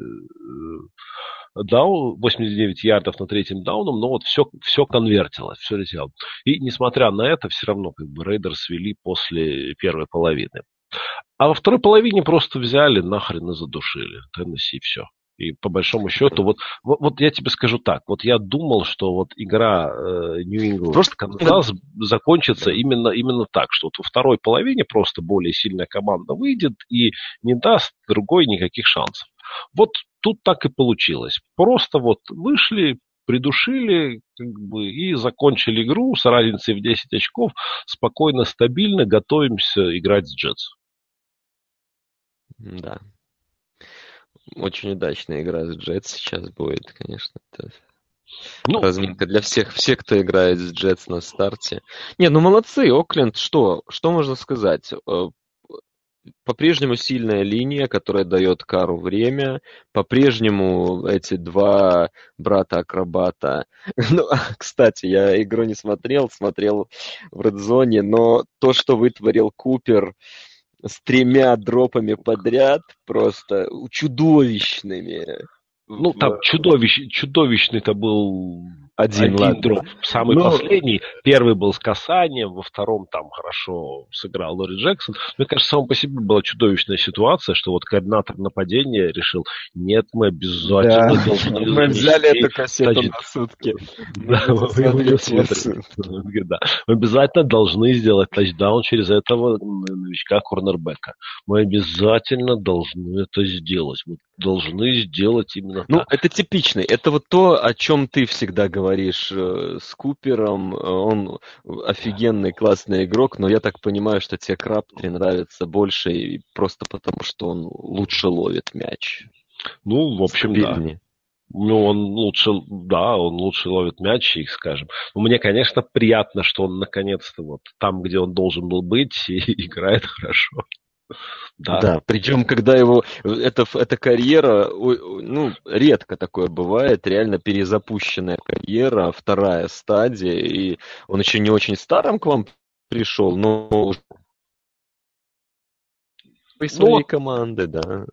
даун, 89 ярдов на третьем дауном, но вот все, все конвертилось, все летело. И несмотря на это, все равно как бы Raiders вели после первой половины. А во второй половине просто взяли нахрен и задушили Теннесси и все. И по большому счету, вот, вот, вот я тебе скажу так, вот я думал, что вот игра New э, England Канзас закончится именно, именно так, что вот во второй половине просто более сильная команда выйдет и не даст другой никаких шансов. Вот тут так и получилось. Просто вот вышли, придушили как бы, и закончили игру с разницей в 10 очков, спокойно, стабильно готовимся играть с Джетс. Да, очень удачная игра с Джетс сейчас будет, конечно. Это ну, разминка для всех, все, кто играет с Джетс на старте. Не, ну молодцы, Окленд, что? Что можно сказать? Э, по-прежнему сильная линия, которая дает Кару время. По-прежнему эти два брата-акробата. Ну, кстати, я игру не смотрел, смотрел в редзоне, но то, что вытворил Купер, с тремя дропами подряд, просто чудовищными. Ну, там чудовищ, чудовищный-то был один, один дроп. Самый Но... последний. Первый был с касанием, во втором там хорошо сыграл Лори Джексон. Мне кажется, само по себе была чудовищная ситуация, что вот координатор нападения решил, нет, мы обязательно да. должны... Мы взяли эту кассету на сутки. Да, мы обязательно должны сделать тачдаун через этого новичка корнербека. Мы обязательно должны это сделать. Мы должны сделать именно ну, так. Ну, это типичный. Это вот то, о чем ты всегда говоришь э, с Купером. Он офигенный, классный игрок, но я так понимаю, что тебе Краптри нравится больше и просто потому, что он лучше ловит мяч. Ну, в общем, Стабильнее. да. Ну, он лучше, да, он лучше ловит мяч, их скажем. Но мне, конечно, приятно, что он наконец-то вот там, где он должен был быть, и играет хорошо. Да. да, причем, когда его, это, эта карьера, ну, редко такое бывает, реально перезапущенная карьера, вторая стадия, и он еще не очень старым к вам пришел, но уже своей ну, команды, да.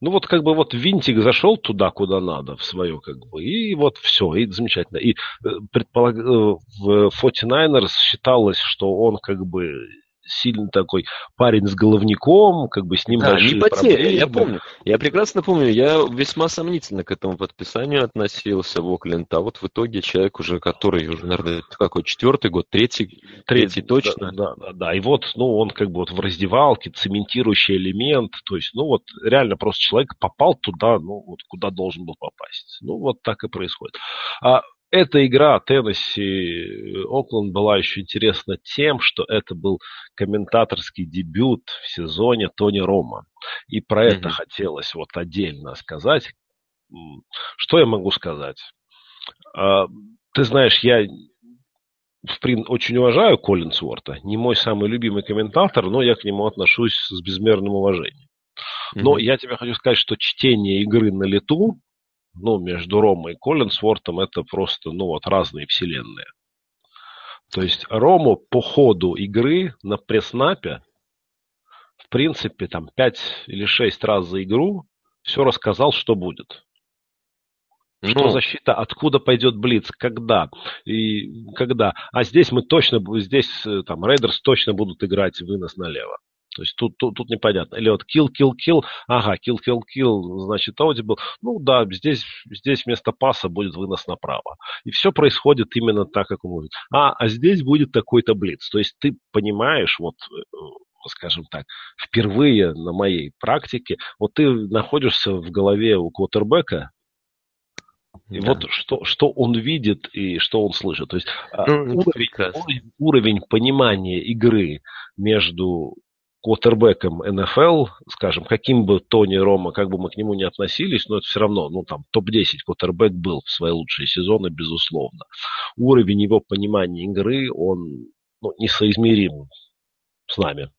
Ну вот как бы вот винтик зашел туда, куда надо, в свое как бы, и вот все, и замечательно. И э, предполаг... Э, в 49ers считалось, что он как бы сильно такой парень с головником, как бы с ним да, большие не потери, проблемы. Я помню, я прекрасно помню, я весьма сомнительно к этому подписанию относился в Окленд, а вот в итоге человек уже, который уже, наверное, какой, четвертый год, третий, третий точно. Да, да, да, и вот, ну, он как бы вот в раздевалке, цементирующий элемент, то есть, ну, вот реально просто человек попал туда, ну, вот куда должен был попасть. Ну, вот так и происходит. А эта игра Теннесси Окленд была еще интересна тем, что это был комментаторский дебют в сезоне Тони Рома. И про mm-hmm. это хотелось вот отдельно сказать. Что я могу сказать? А, ты знаешь, я очень уважаю Коллинсворта, не мой самый любимый комментатор, но я к нему отношусь с безмерным уважением. Но mm-hmm. я тебе хочу сказать, что чтение игры на лету ну, между Ромой и Коллинсвортом это просто, ну, вот разные вселенные. То есть Рому по ходу игры на преснапе, в принципе, там 5 или 6 раз за игру все рассказал, что будет. Что ну, защита, откуда пойдет Блиц, когда и когда. А здесь мы точно, здесь э, там Raiders точно будут играть вынос налево. То есть тут, тут, тут непонятно. Или вот kill, kill, kill, ага, kill, kill, kill, значит, был. Ну да, здесь, здесь вместо паса будет вынос направо. И все происходит именно так, как он будет. А, а здесь будет такой-то блиц. То есть ты понимаешь, вот э, скажем так, впервые на моей практике, вот ты находишься в голове у квотербека, и да. вот что, что он видит и что он слышит. То есть а, ну, уровень, уровень, уровень понимания игры между квотербеком НФЛ, скажем, каким бы Тони Рома, как бы мы к нему не относились, но это все равно, ну, там, топ-10 квотербек был в свои лучшие сезоны, безусловно. Уровень его понимания игры, он ну, несоизмерим с нами.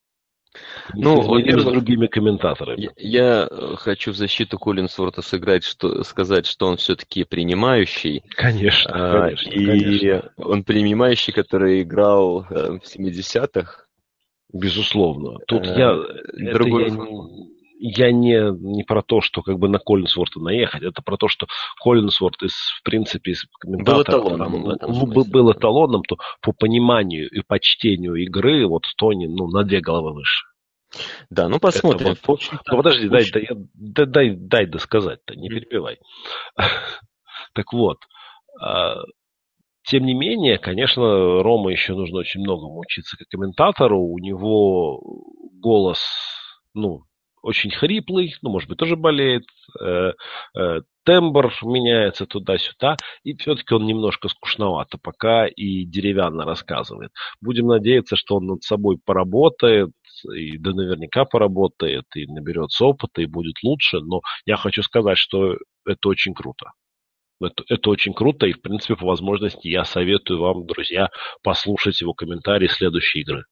Ну, во-первых, с другими комментаторами. Я, я хочу в защиту Коллинсворта сыграть, что, сказать, что он все-таки принимающий. Конечно, а, конечно. И конечно. он принимающий, который играл э, в 70-х. Безусловно. Тут а, я, другой... я, я не, не про то, что как бы на Коллинсворта наехать, это про то, что Коллинсворт из, в принципе, из комментаторов был эталоном, там, был, был эталоном, то по пониманию и почтению игры вот Тони ну, на две головы выше. Да, ну посмотрим. Вот, ну, подожди, дай, дай, дай, дай, дай досказать-то, не перебивай. Так вот, а, тем не менее, конечно, Рома еще нужно очень многому учиться как комментатору. У него голос, ну, очень хриплый, ну, может быть, тоже болеет, э, э, тембр меняется туда-сюда, и все-таки он немножко скучновато пока и деревянно рассказывает. Будем надеяться, что он над собой поработает, и да наверняка поработает, и наберется опыта, и будет лучше, но я хочу сказать, что это очень круто. Это, это очень круто, и, в принципе, по возможности я советую вам, друзья, послушать его комментарии следующей игры.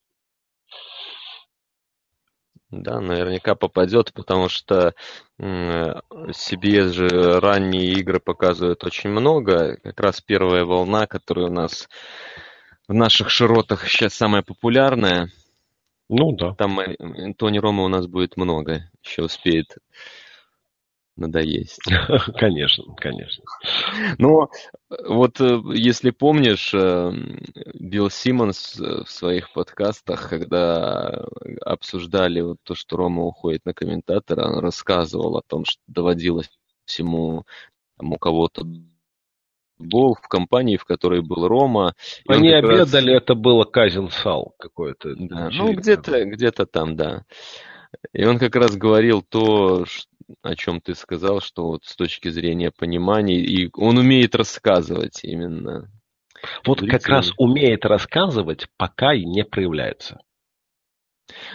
Да, наверняка попадет, потому что CBS же ранние игры показывают очень много. Как раз первая волна, которая у нас в наших широтах сейчас самая популярная. Ну да. Там Тони Рома у нас будет много, еще успеет надоесть. Конечно, конечно. Но вот э, если помнишь, э, Билл Симмонс э, в своих подкастах, когда обсуждали вот то, что Рома уходит на комментатора, он рассказывал о том, что доводилось ему там, у кого-то был в компании, в которой был Рома. Они обедали, раз... это было Казин Сал какой-то. Да, ну где-то где там, да. И он как раз говорил то, о чем ты сказал, что вот с точки зрения понимания, и он умеет рассказывать именно. Вот как раз умеет рассказывать, пока и не проявляется.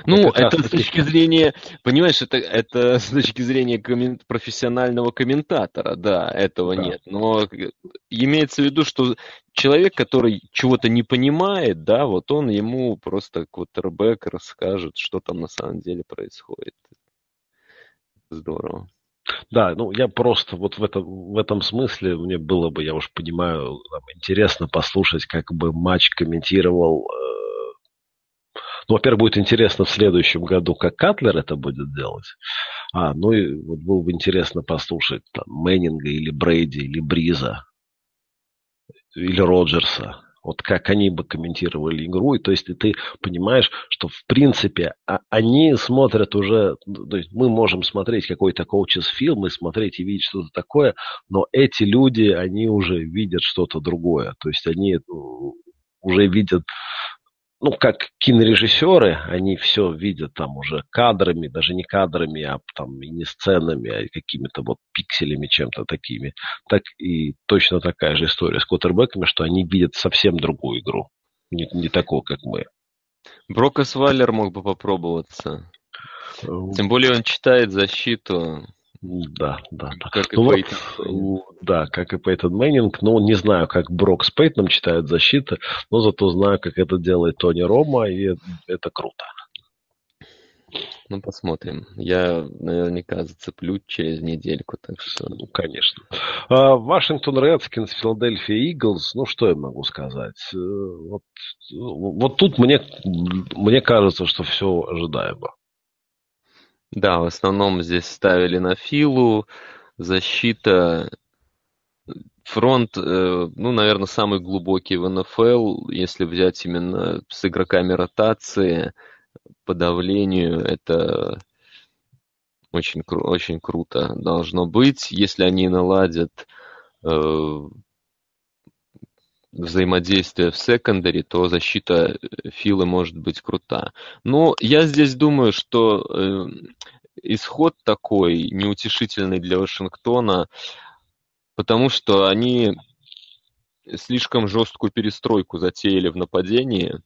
Ну, это, это с точки зрения, понимаешь, это, это с точки зрения коммент, профессионального комментатора, да, этого да. нет. Но имеется в виду, что человек, который чего-то не понимает, да, вот он ему просто квотербек расскажет, что там на самом деле происходит. Здорово. Да, ну я просто вот в этом, в этом смысле мне было бы, я уж понимаю, интересно послушать, как бы матч комментировал. Э, ну, во-первых, будет интересно в следующем году, как Катлер это будет делать. А, ну и вот было бы интересно послушать там Мэннинга или Брейди, или Бриза, или Роджерса вот как они бы комментировали игру, и то есть ты понимаешь, что в принципе а, они смотрят уже, то есть мы можем смотреть какой-то коучес фильм и смотреть и видеть что-то такое, но эти люди, они уже видят что-то другое, то есть они ну, уже видят ну, как кинорежиссеры, они все видят там уже кадрами, даже не кадрами, а там и не сценами, а какими-то вот пикселями, чем-то такими. Так и точно такая же история с квотербеками, что они видят совсем другую игру, не, не такую, как мы. Брокос Валер мог бы попробоваться. Э, Тем более он читает защиту. Да, да, да. Как и ну, Пейтон. Вот, да, как и Пейтон Мэннинг. Ну, не знаю, как Брок с Пейтоном читает защиты, но зато знаю, как это делает Тони Рома, и это круто. Ну, посмотрим. Я наверняка зацеплю через недельку, так что... Ну, конечно. А, Вашингтон Редскинс, Филадельфия Иглс, ну, что я могу сказать? Э, вот, вот тут мне, мне кажется, что все ожидаемо. Да, в основном здесь ставили на Филу, защита, фронт, э, ну, наверное, самый глубокий в НФЛ, если взять именно с игроками ротации, по давлению это очень, очень круто должно быть. Если они наладят э, взаимодействие в секондаре, то защита Филы может быть крута. Но я здесь думаю, что э, исход такой неутешительный для Вашингтона, потому что они слишком жесткую перестройку затеяли в нападении.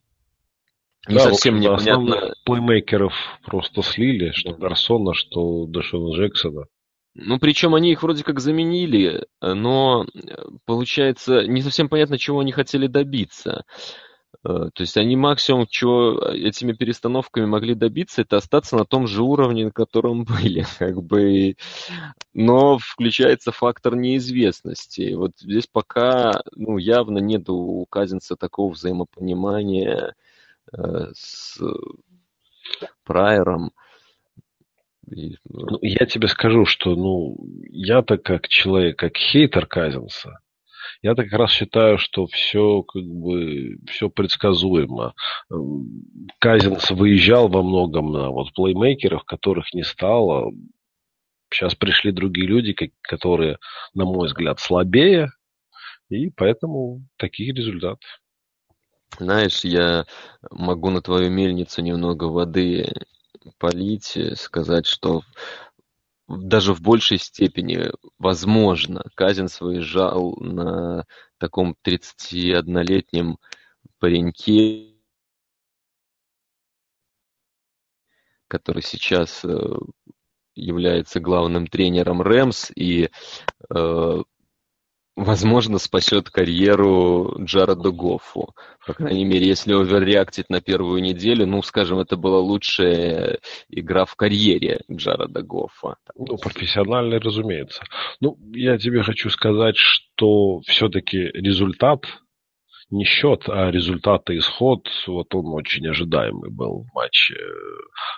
Не да, совсем непонятно. Плеймейкеров просто слили, что. Гарсона, что Дэшона Джексона. Ну, причем они их вроде как заменили, но получается не совсем понятно, чего они хотели добиться. Э, то есть они максимум, чего этими перестановками могли добиться, это остаться на том же уровне, на котором были. Как бы. Но включается фактор неизвестности. Вот здесь пока ну, явно нет у Казинца такого взаимопонимания э, с Прайером. И, ну, я тебе скажу, что ну я-то как человек, как хейтер Казинса, я так раз считаю, что все как бы все предсказуемо. Казинс выезжал во многом на вот плеймейкеров, которых не стало. Сейчас пришли другие люди, которые, на мой взгляд, слабее, и поэтому такие результаты. Знаешь, я могу на твою мельницу немного воды полить, сказать, что даже в большей степени, возможно, Казинс выезжал на таком 31-летнем пареньке, который сейчас э, является главным тренером Рэмс, и э, возможно, спасет карьеру Джареду Гоффу. По крайней мере, если оверреактить на первую неделю, ну, скажем, это была лучшая игра в карьере Джареда Гоффа. Ну, профессиональный, разумеется. Ну, я тебе хочу сказать, что все-таки результат не счет, а результат и исход, вот он очень ожидаемый был в матче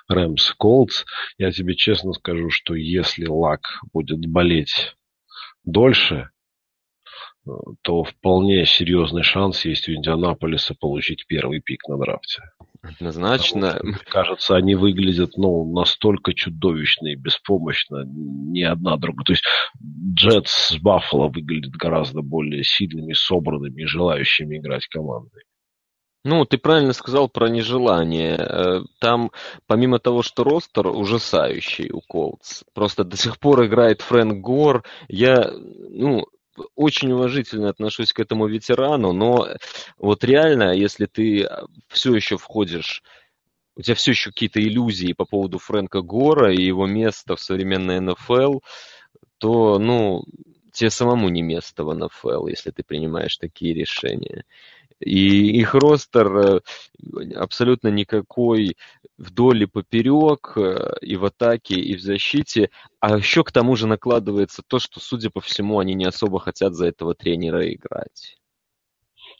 Рэмс Колдс. Я тебе честно скажу, что если Лак будет болеть дольше, то вполне серьезный шанс есть у Индианаполиса получить первый пик на драфте. Однозначно. Мне кажется, они выглядят ну, настолько чудовищно и беспомощно, ни одна другая. То есть Джетс с Баффало выглядят гораздо более сильными, собранными и желающими играть командой. Ну, ты правильно сказал про нежелание. Э, там, помимо того, что ростер ужасающий у Колдс, просто до сих пор играет Фрэнк Гор. Я, ну, очень уважительно отношусь к этому ветерану, но вот реально, если ты все еще входишь у тебя все еще какие-то иллюзии по поводу Фрэнка Гора и его места в современной НФЛ, то, ну, тебе самому не место в НФЛ, если ты принимаешь такие решения. И их ростер э, абсолютно никакой вдоль и поперек, э, и в атаке, и в защите. А еще к тому же накладывается то, что, судя по всему, они не особо хотят за этого тренера играть.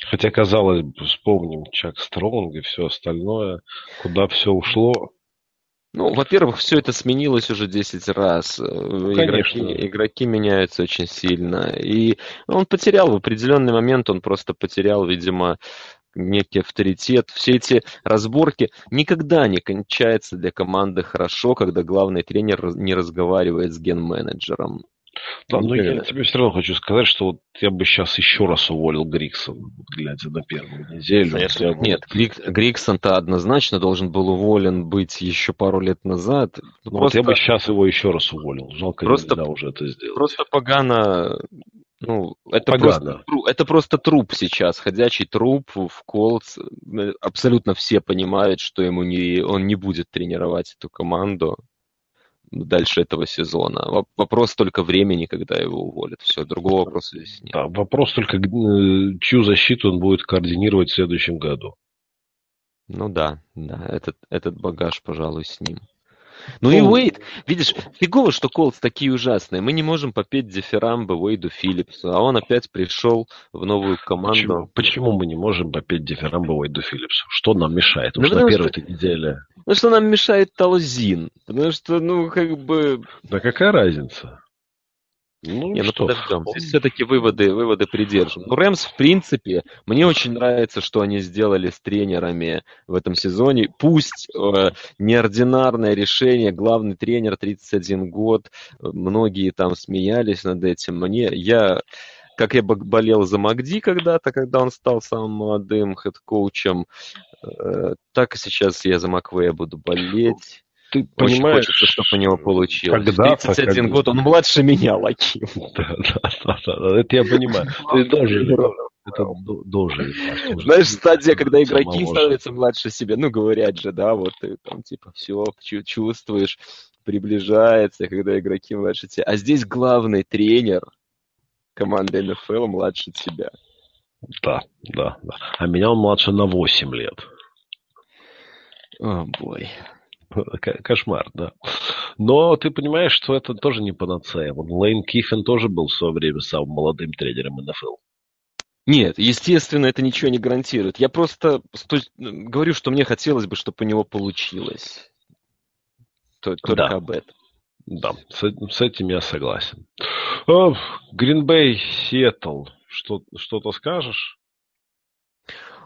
Хотя, казалось бы, вспомним Чак Стронг и все остальное, куда все ушло. Ну, во-первых, все это сменилось уже 10 раз. Ну, игроки, игроки меняются очень сильно. И он потерял в определенный момент, он просто потерял, видимо, некий авторитет. Все эти разборки никогда не кончаются для команды хорошо, когда главный тренер не разговаривает с ген-менеджером. Да, но я тебе все равно хочу сказать, что вот я бы сейчас еще раз уволил Гриксона, глядя на первую неделю. Конечно, бы... Нет, Грик, Гриксон-то однозначно должен был уволен быть еще пару лет назад. Ну, просто... Вот я бы сейчас его еще раз уволил. Жалко, просто, да, уже это сделал. Просто погано ну, это просто, это просто труп сейчас, ходячий труп в Колдс. Абсолютно все понимают, что ему не, он не будет тренировать эту команду дальше этого сезона. Вопрос только времени, когда его уволят. Все, другого вопроса здесь нет. Да, вопрос только, э, чью защиту он будет координировать в следующем году. Ну да, да, этот, этот багаж, пожалуй, с ним. Ну и Уэйд, видишь, фигово, что Колдс такие ужасные. Мы не можем попеть дифирамбы Уэйду Филлипсу, а он опять пришел в новую команду. Почему, почему мы не можем попеть дифирамбы Уэйду Филлипсу? Что нам мешает? Потому ну, что на первой что... неделе... Потому что нам мешает Талзин. Потому что, ну, как бы... Да какая разница? Ну, не, ну что? подождем. Здесь все-таки выводы, выводы придержим. Ну, Рэмс, в принципе, мне очень нравится, что они сделали с тренерами в этом сезоне. Пусть э, неординарное решение, главный тренер 31 год, многие там смеялись над этим. Мне, я, как я болел за Магди когда-то, когда он стал самым молодым хед-коучем, э, так и сейчас я за Маквея буду болеть ты Очень понимаешь, хочется, чтобы у него получилось. Когда 31 когда... год, он младше меня, Лаким. Да, да, да, да, это я понимаю. Ты должен, это должен. Знаешь, стадия, когда игроки становятся младше себя, ну, говорят же, да, вот ты там, типа, все чувствуешь, приближается, когда игроки младше тебя. А здесь главный тренер команды НФЛ младше тебя. Да, да, да. А меня он младше на 8 лет. О, бой. Кошмар, да. Но ты понимаешь, что это тоже не панацея. Вот Лейн Киффин тоже был в свое время самым молодым тренером НФЛ. Нет, естественно, это ничего не гарантирует. Я просто говорю, что мне хотелось бы, чтобы у него получилось. Только да. об этом. Да, с, с этим я согласен. Гринбей, Сиэтл, что, что-то скажешь?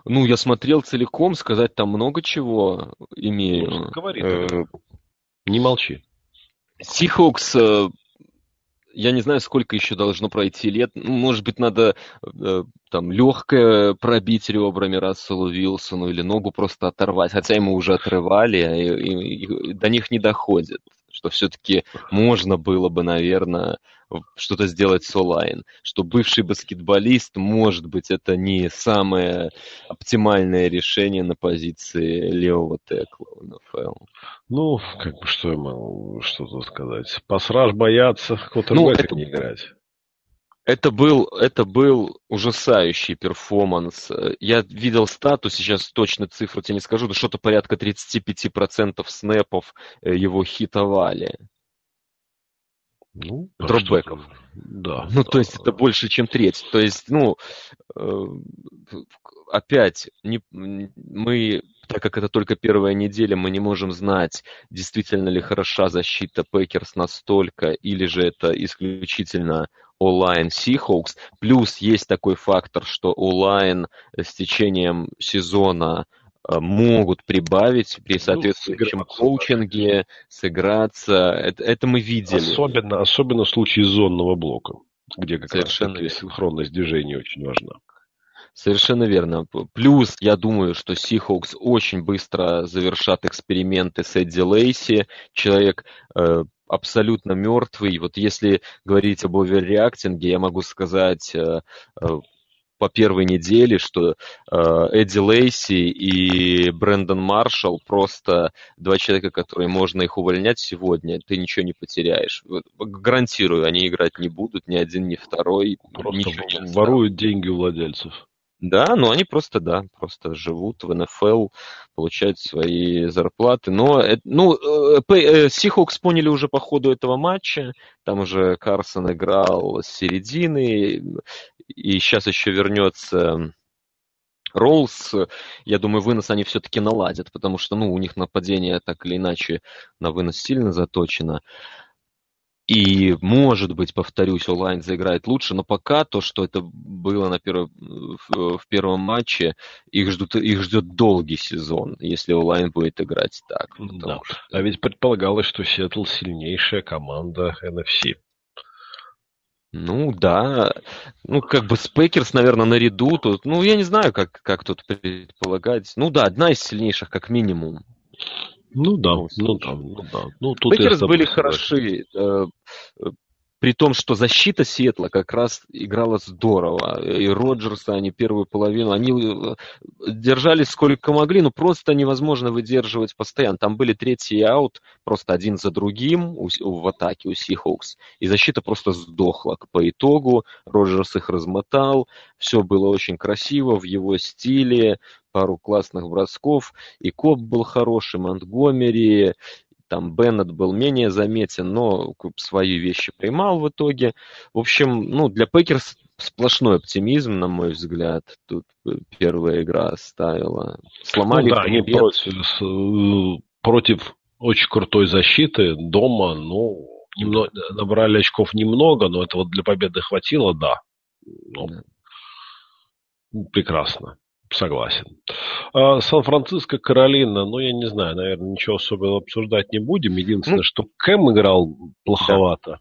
Ну, я смотрел целиком, сказать там много чего имею. Ну, говори. Э, не молчи. Сихокс, э, я не знаю, сколько еще должно пройти лет. Ну, может быть, надо э, там легкое пробить ребрами Расселу Вилсону или ногу просто оторвать, хотя ему уже отрывали, и, и, и до них не доходит что все-таки можно было бы, наверное, что-то сделать с онлайн, что бывший баскетболист, может быть, это не самое оптимальное решение на позиции левого текла в НФЛ. Ну, как бы что я могу что-то сказать. Пасраж боятся, кто-то ну, это... не играть. Это был, это был ужасающий перформанс. Я видел статус, сейчас точно цифру тебе не скажу, но что-то порядка 35% снэпов э, его хитовали. Ну, дропбеков. Да. Ну, да, то есть да. это больше, чем треть. То есть, ну, э, опять, не, мы, так как это только первая неделя, мы не можем знать, действительно ли хороша защита Packers настолько, или же это исключительно O-line Seahawks. Плюс есть такой фактор, что O-line с течением сезона могут прибавить при ну, соответствующем ну, coaching е, сыграться. Это, это мы видели. Особенно, особенно в случае зонного блока, где как Совершенно раз синхронность движения очень важна. Совершенно верно. Плюс, я думаю, что Seahawks очень быстро завершат эксперименты с Эдди Лейси. Человек э, абсолютно мертвый. Вот если говорить об оверреактинге, я могу сказать, э, э, по первой неделе, что э, Эдди Лейси и Брэндон Маршалл просто два человека, которые можно их увольнять сегодня, ты ничего не потеряешь. Гарантирую, они играть не будут, ни один, ни второй. Просто воруют деньги у владельцев. Да, но они просто, да, просто живут в НФЛ, получают свои зарплаты. Но, ну, Сихокс э, э, поняли уже по ходу этого матча, там уже Карсон играл с середины, и сейчас еще вернется Роллс, я думаю, вынос они все-таки наладят, потому что, ну, у них нападение так или иначе на вынос сильно заточено. И, может быть, повторюсь, онлайн заиграет лучше, но пока то, что это было на первом, в, в первом матче, их, ждут, их ждет долгий сезон, если онлайн будет играть так. Да. Что... А ведь предполагалось, что Сиэтл сильнейшая команда NFC. Ну да, ну как бы Спекерс, наверное, наряду тут, ну я не знаю, как, как тут предполагать. Ну да, одна из сильнейших как минимум. Ну да, ну да, ну да. Ну, тут Packers были хороши. При том, что защита Сиэтла как раз играла здорово. И Роджерса, они первую половину, они э, держались сколько могли, но просто невозможно выдерживать постоянно. Там были three and out, просто один за другим в атаке у Seahawks. И защита просто сдохла по итогу. Роджерс их размотал. Все было очень красиво в его стиле пару классных бросков, и Кобб был хороший, Монтгомери, там Беннет был менее заметен, но свои вещи поймал в итоге. В общем, ну, для Packers сплошной оптимизм, на мой взгляд. Тут первая игра ставила. Сломали ну, да, они против, против очень крутой защиты дома, ну, немного, набрали очков немного, но это вот для победы хватило, да. Ну, да. Прекрасно. Согласен. А Сан-Франциско, Каролина, ну, я не знаю, наверное, ничего особенного обсуждать не будем. Единственное, ну, что Кэм играл плоховато.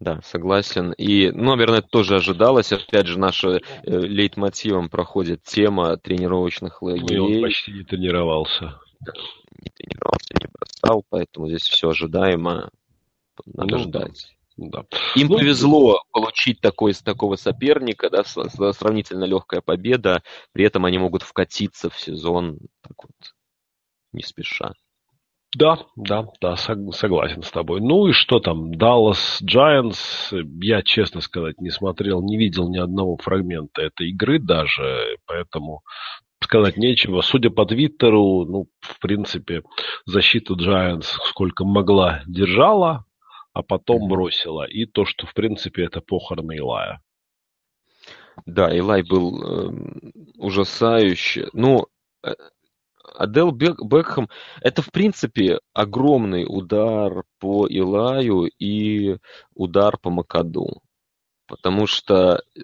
Да. да, согласен. И, ну, наверное, это тоже ожидалось. Опять же, наша э, лейтмотивом проходит тема тренировочных лагерей. Ну, и он почти не тренировался. Не тренировался, не бросал, поэтому здесь все ожидаемо. Надо ну, ждать. Да. Им ну, повезло получить такой, такого соперника, да, сравнительно легкая победа, при этом они могут вкатиться в сезон так вот, не спеша. Да, да, да, согласен с тобой. Ну и что там, Dallas Giants, я, честно сказать, не смотрел, не видел ни одного фрагмента этой игры даже, поэтому сказать нечего. Судя по Твиттеру, ну, в принципе, защиту Giants сколько могла держала, а потом бросила. И то, что, в принципе, это похороны Илая. Да, Илай был э, ужасающий. Ну, э, Адел Бек, Бекхэм, это, в принципе, огромный удар по Илаю и удар по Макаду. Потому что э,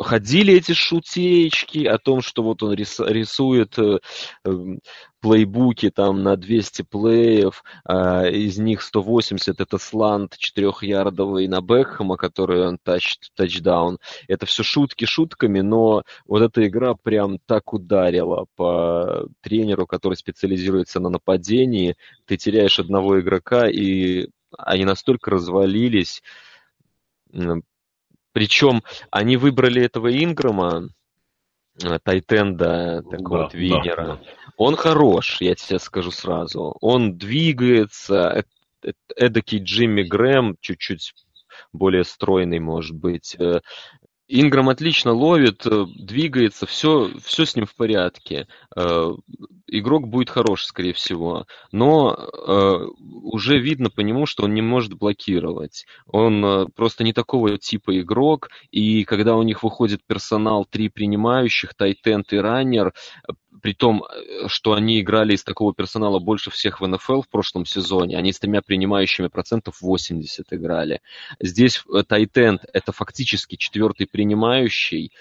ходили эти шутеечки о том, что вот он рисует э, эм, плейбуки там на 200 плеев, а из них 180 это слант четырехярдовый на Бекхэма, который он тач, тачдаун. Это все шутки шутками, но вот эта игра прям так ударила по тренеру, который специализируется на нападении. Ты теряешь одного игрока, и они настолько развалились, причем они выбрали этого Инграма, э, Тайтенда, такого да, вот Винера. Да, да. Он хорош, я тебе скажу сразу. Он двигается, эдакий Джимми Грэм, чуть-чуть более стройный, может быть. Инграм отлично ловит, э, двигается, все, все с ним в порядке. Э, игрок будет хорош, скорее всего. Но э, уже видно по нему, что он не может блокировать. Он просто не такого типа игрок. И когда у них выходит персонал три принимающих, тайтенд и раннер, при том, э, что они играли из такого персонала больше всех в НФЛ в прошлом сезоне, они с тремя принимающими процентов 80 играли. Здесь Тайтенд это фактически четвертый принимающий,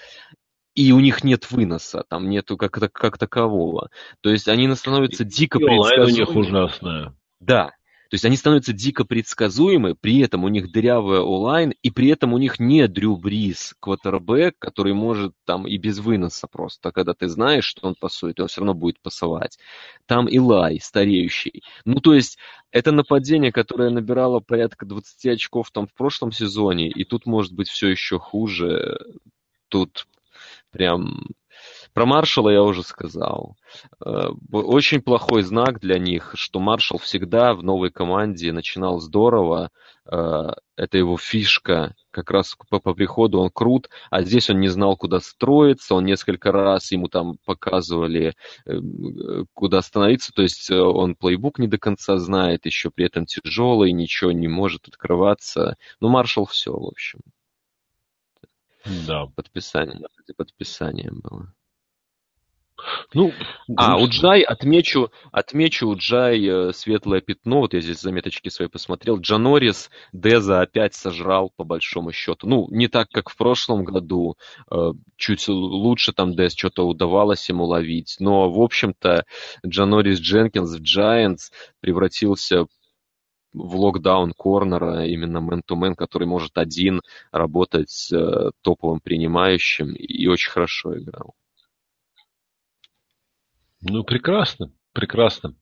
и у них нет выноса, там нету как, как такового. То есть они становятся дико предсказуемыми. у них ужасная. Да, то есть они становятся дико предсказуемы, при этом у них дырявая онлайн, и при этом у них не Дрю Бриз, квотербек, который может там и без выноса просто, когда ты знаешь, что он пасует, он все равно будет пасовать. Там Илай, стареющий. Ну, то есть это нападение, которое набирало порядка 20 очков там в прошлом сезоне, и тут может быть все еще хуже. Тут прям про Маршала я уже сказал. Э, очень плохой знак для них, что Маршал всегда в новой команде начинал здорово. Э, это его фишка. Как раз по, по приходу он крут, а здесь он не знал, куда строиться. Он несколько раз ему там показывали, э, куда остановиться. То есть он плейбук не до конца знает, еще при этом тяжелый, ничего не может открываться. Ну, Маршал все, в общем. Да. Подписание, подписание было. Ну, а, у Джай, отмечу, отмечу у Джай э, светлое пятно, вот я здесь заметочки свои посмотрел, Джанорис Деза опять сожрал по большому счету. Ну, не так, как в прошлом году, э, чуть лучше там Дез что-то удавалось ему ловить, но, в общем-то, Джанорис Дженкинс в Giants превратился в локдаун корнера, именно мэн-то-мэн, который может один работать с э, топовым принимающим и очень хорошо играл. Ну, прекрасно, прекрасно.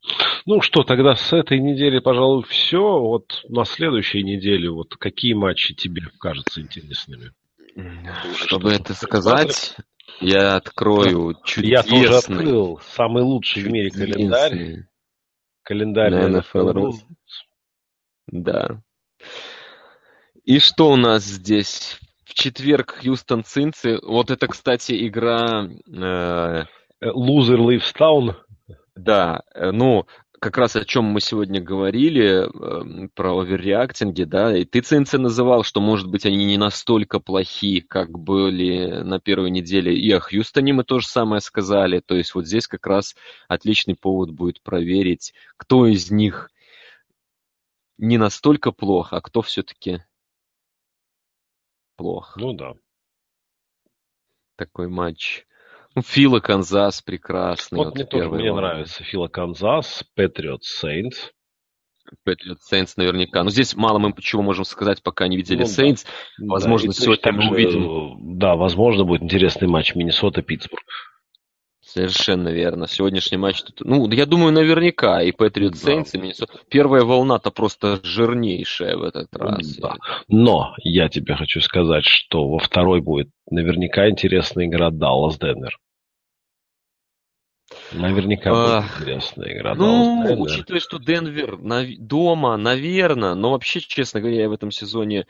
Ну что, тогда с этой недели, пожалуй, все. Вот на следующей неделе, вот какие матчи тебе кажутся интересными? Чтобы это сказать, я открою чудесный... Я тоже открыл самый лучший в мире календарь. Календарь на NFL Да. И что у нас здесь? В четверг Хьюстон Цинцы. Вот это, кстати, игра э, Loser Lives Town. Да, э, ну, как раз о чем мы сегодня говорили, эм, про оверреактинги, да, и ты, ЦНЦ, называл, что, может быть, они не настолько плохи, как были на первой неделе, и о Хьюстоне мы тоже самое сказали, то есть вот здесь как раз отличный повод будет проверить, кто из них не настолько плохо, а кто все-таки плохо. Ну да. Такой матч. Фила Канзас прекрасный. Вот, вот мне тоже мне нравится Фила Канзас, Patriots Saints. Patriots Saints наверняка. Но здесь мало мы чего можем сказать, пока не видели Saints. Ну, возможно, да, сегодня мы увидим. Да, возможно, будет интересный матч Миннесота-Питтсбург. Совершенно верно. Сегодняшний матч... Ну, я думаю, наверняка. И Патриот Сейнс, да. и Миннесота... Первая волна-то просто жирнейшая в этот раз. Да. Но я тебе хочу сказать, что во второй будет наверняка интересная игра Даллас-Денвер. Наверняка будет а, интересная игра. Ну, Денвер. учитывая, что Денвер на, дома, наверное, но вообще, честно говоря, я в этом сезоне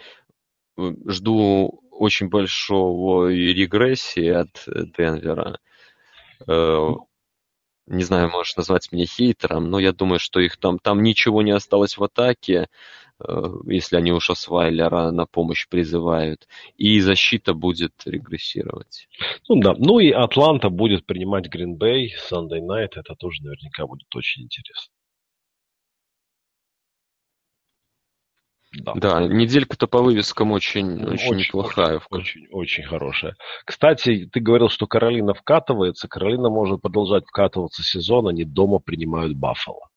э, жду очень большого регрессии от Денвера. Э, не знаю, можешь назвать меня хейтером, но я думаю, что их там, там ничего не осталось в атаке, э, если они уж Освайлера на помощь призывают, и защита будет регрессировать. Ну да, ну и Атланта будет принимать Гринбей, Sunday Night, это тоже наверняка будет очень интересно. Да. да, неделька-то по вывескам очень, очень, очень неплохая. Очень, очень, очень хорошая. Кстати, ты говорил, что Каролина вкатывается. Каролина может продолжать вкатываться сезон, они дома принимают Баффало.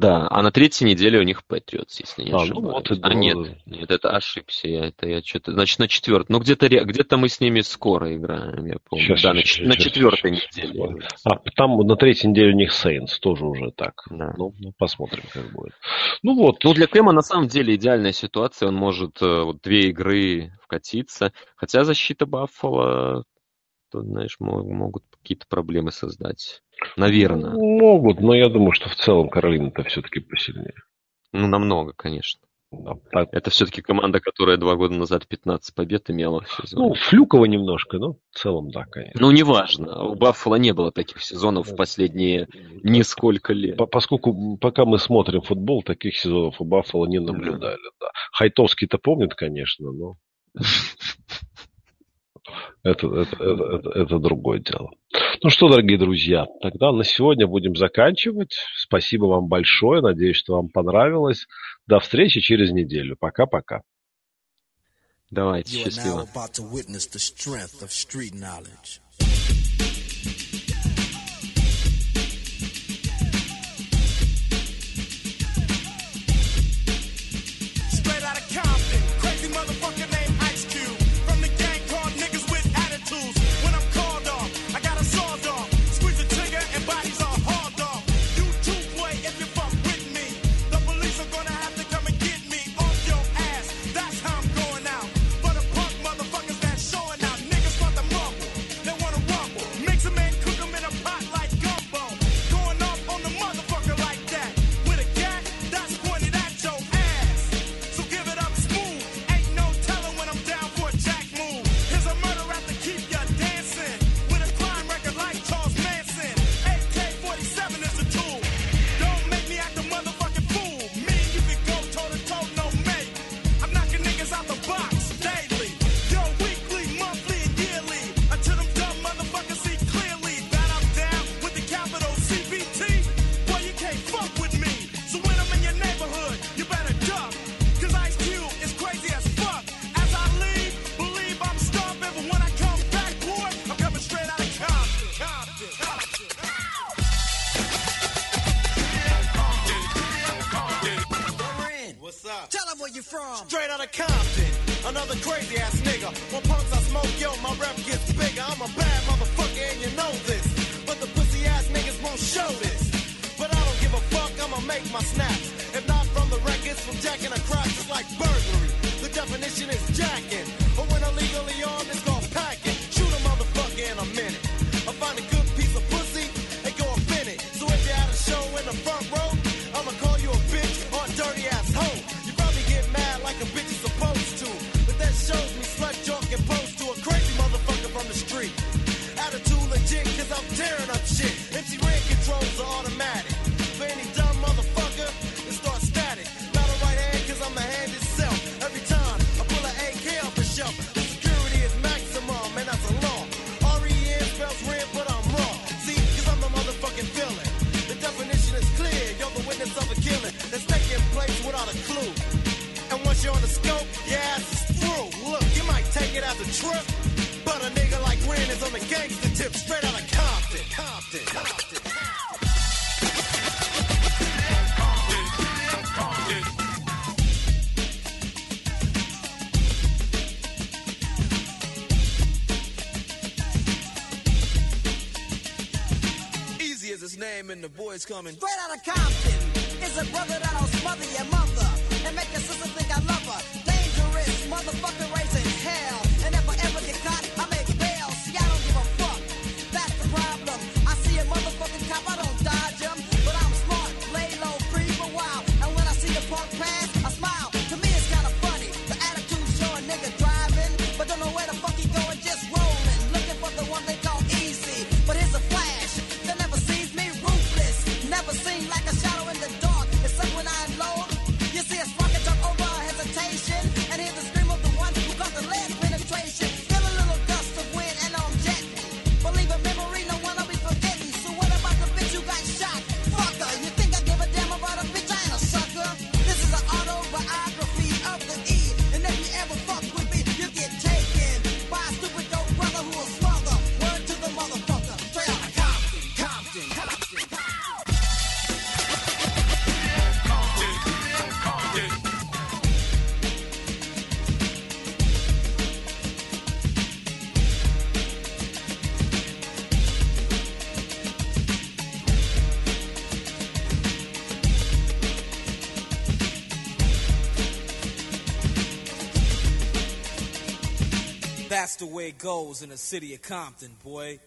Да, а на третьей неделе у них Патриотс, если не а, ну ошибаюсь. Ну, вот а нет, нет, это ошибся я, это я что-то, значит, на четвертой. Ну, где-то где мы с ними скоро играем, я помню. Сейчас, да, сейчас, на, сейчас, на четвертой сейчас, неделе. А, там на третьей неделе у них Сейнс тоже уже так. Да. Ну, ну, посмотрим, как будет. Ну вот. Ну, для Кэма на самом деле идеальная ситуация, он может э, вот две игры вкатиться, хотя защита Баффала, то, знаешь, могут какие-то проблемы создать. Наверное. Могут, но я думаю, что в целом Каролина-то все-таки посильнее. Ну, намного, конечно. Да, так. Это все-таки команда, которая два года назад 15 побед имела. Ну, Флюкова немножко, но в целом, да, конечно. Ну, неважно. У Баффала не было таких сезонов в последние несколько лет. По поскольку пока мы смотрим футбол, таких сезонов у Баффала не наблюдали. Да. Да. Хайтовский-то помнит, конечно, но... Это, это, это, это, другое дело. Ну что, дорогие друзья, тогда на сегодня будем заканчивать. Спасибо вам большое. Надеюсь, что вам понравилось. До встречи через неделю. Пока-пока. Давайте, счастливо. coming. Straight out of Compton. It's a brother the way it goes in the city of Compton, boy.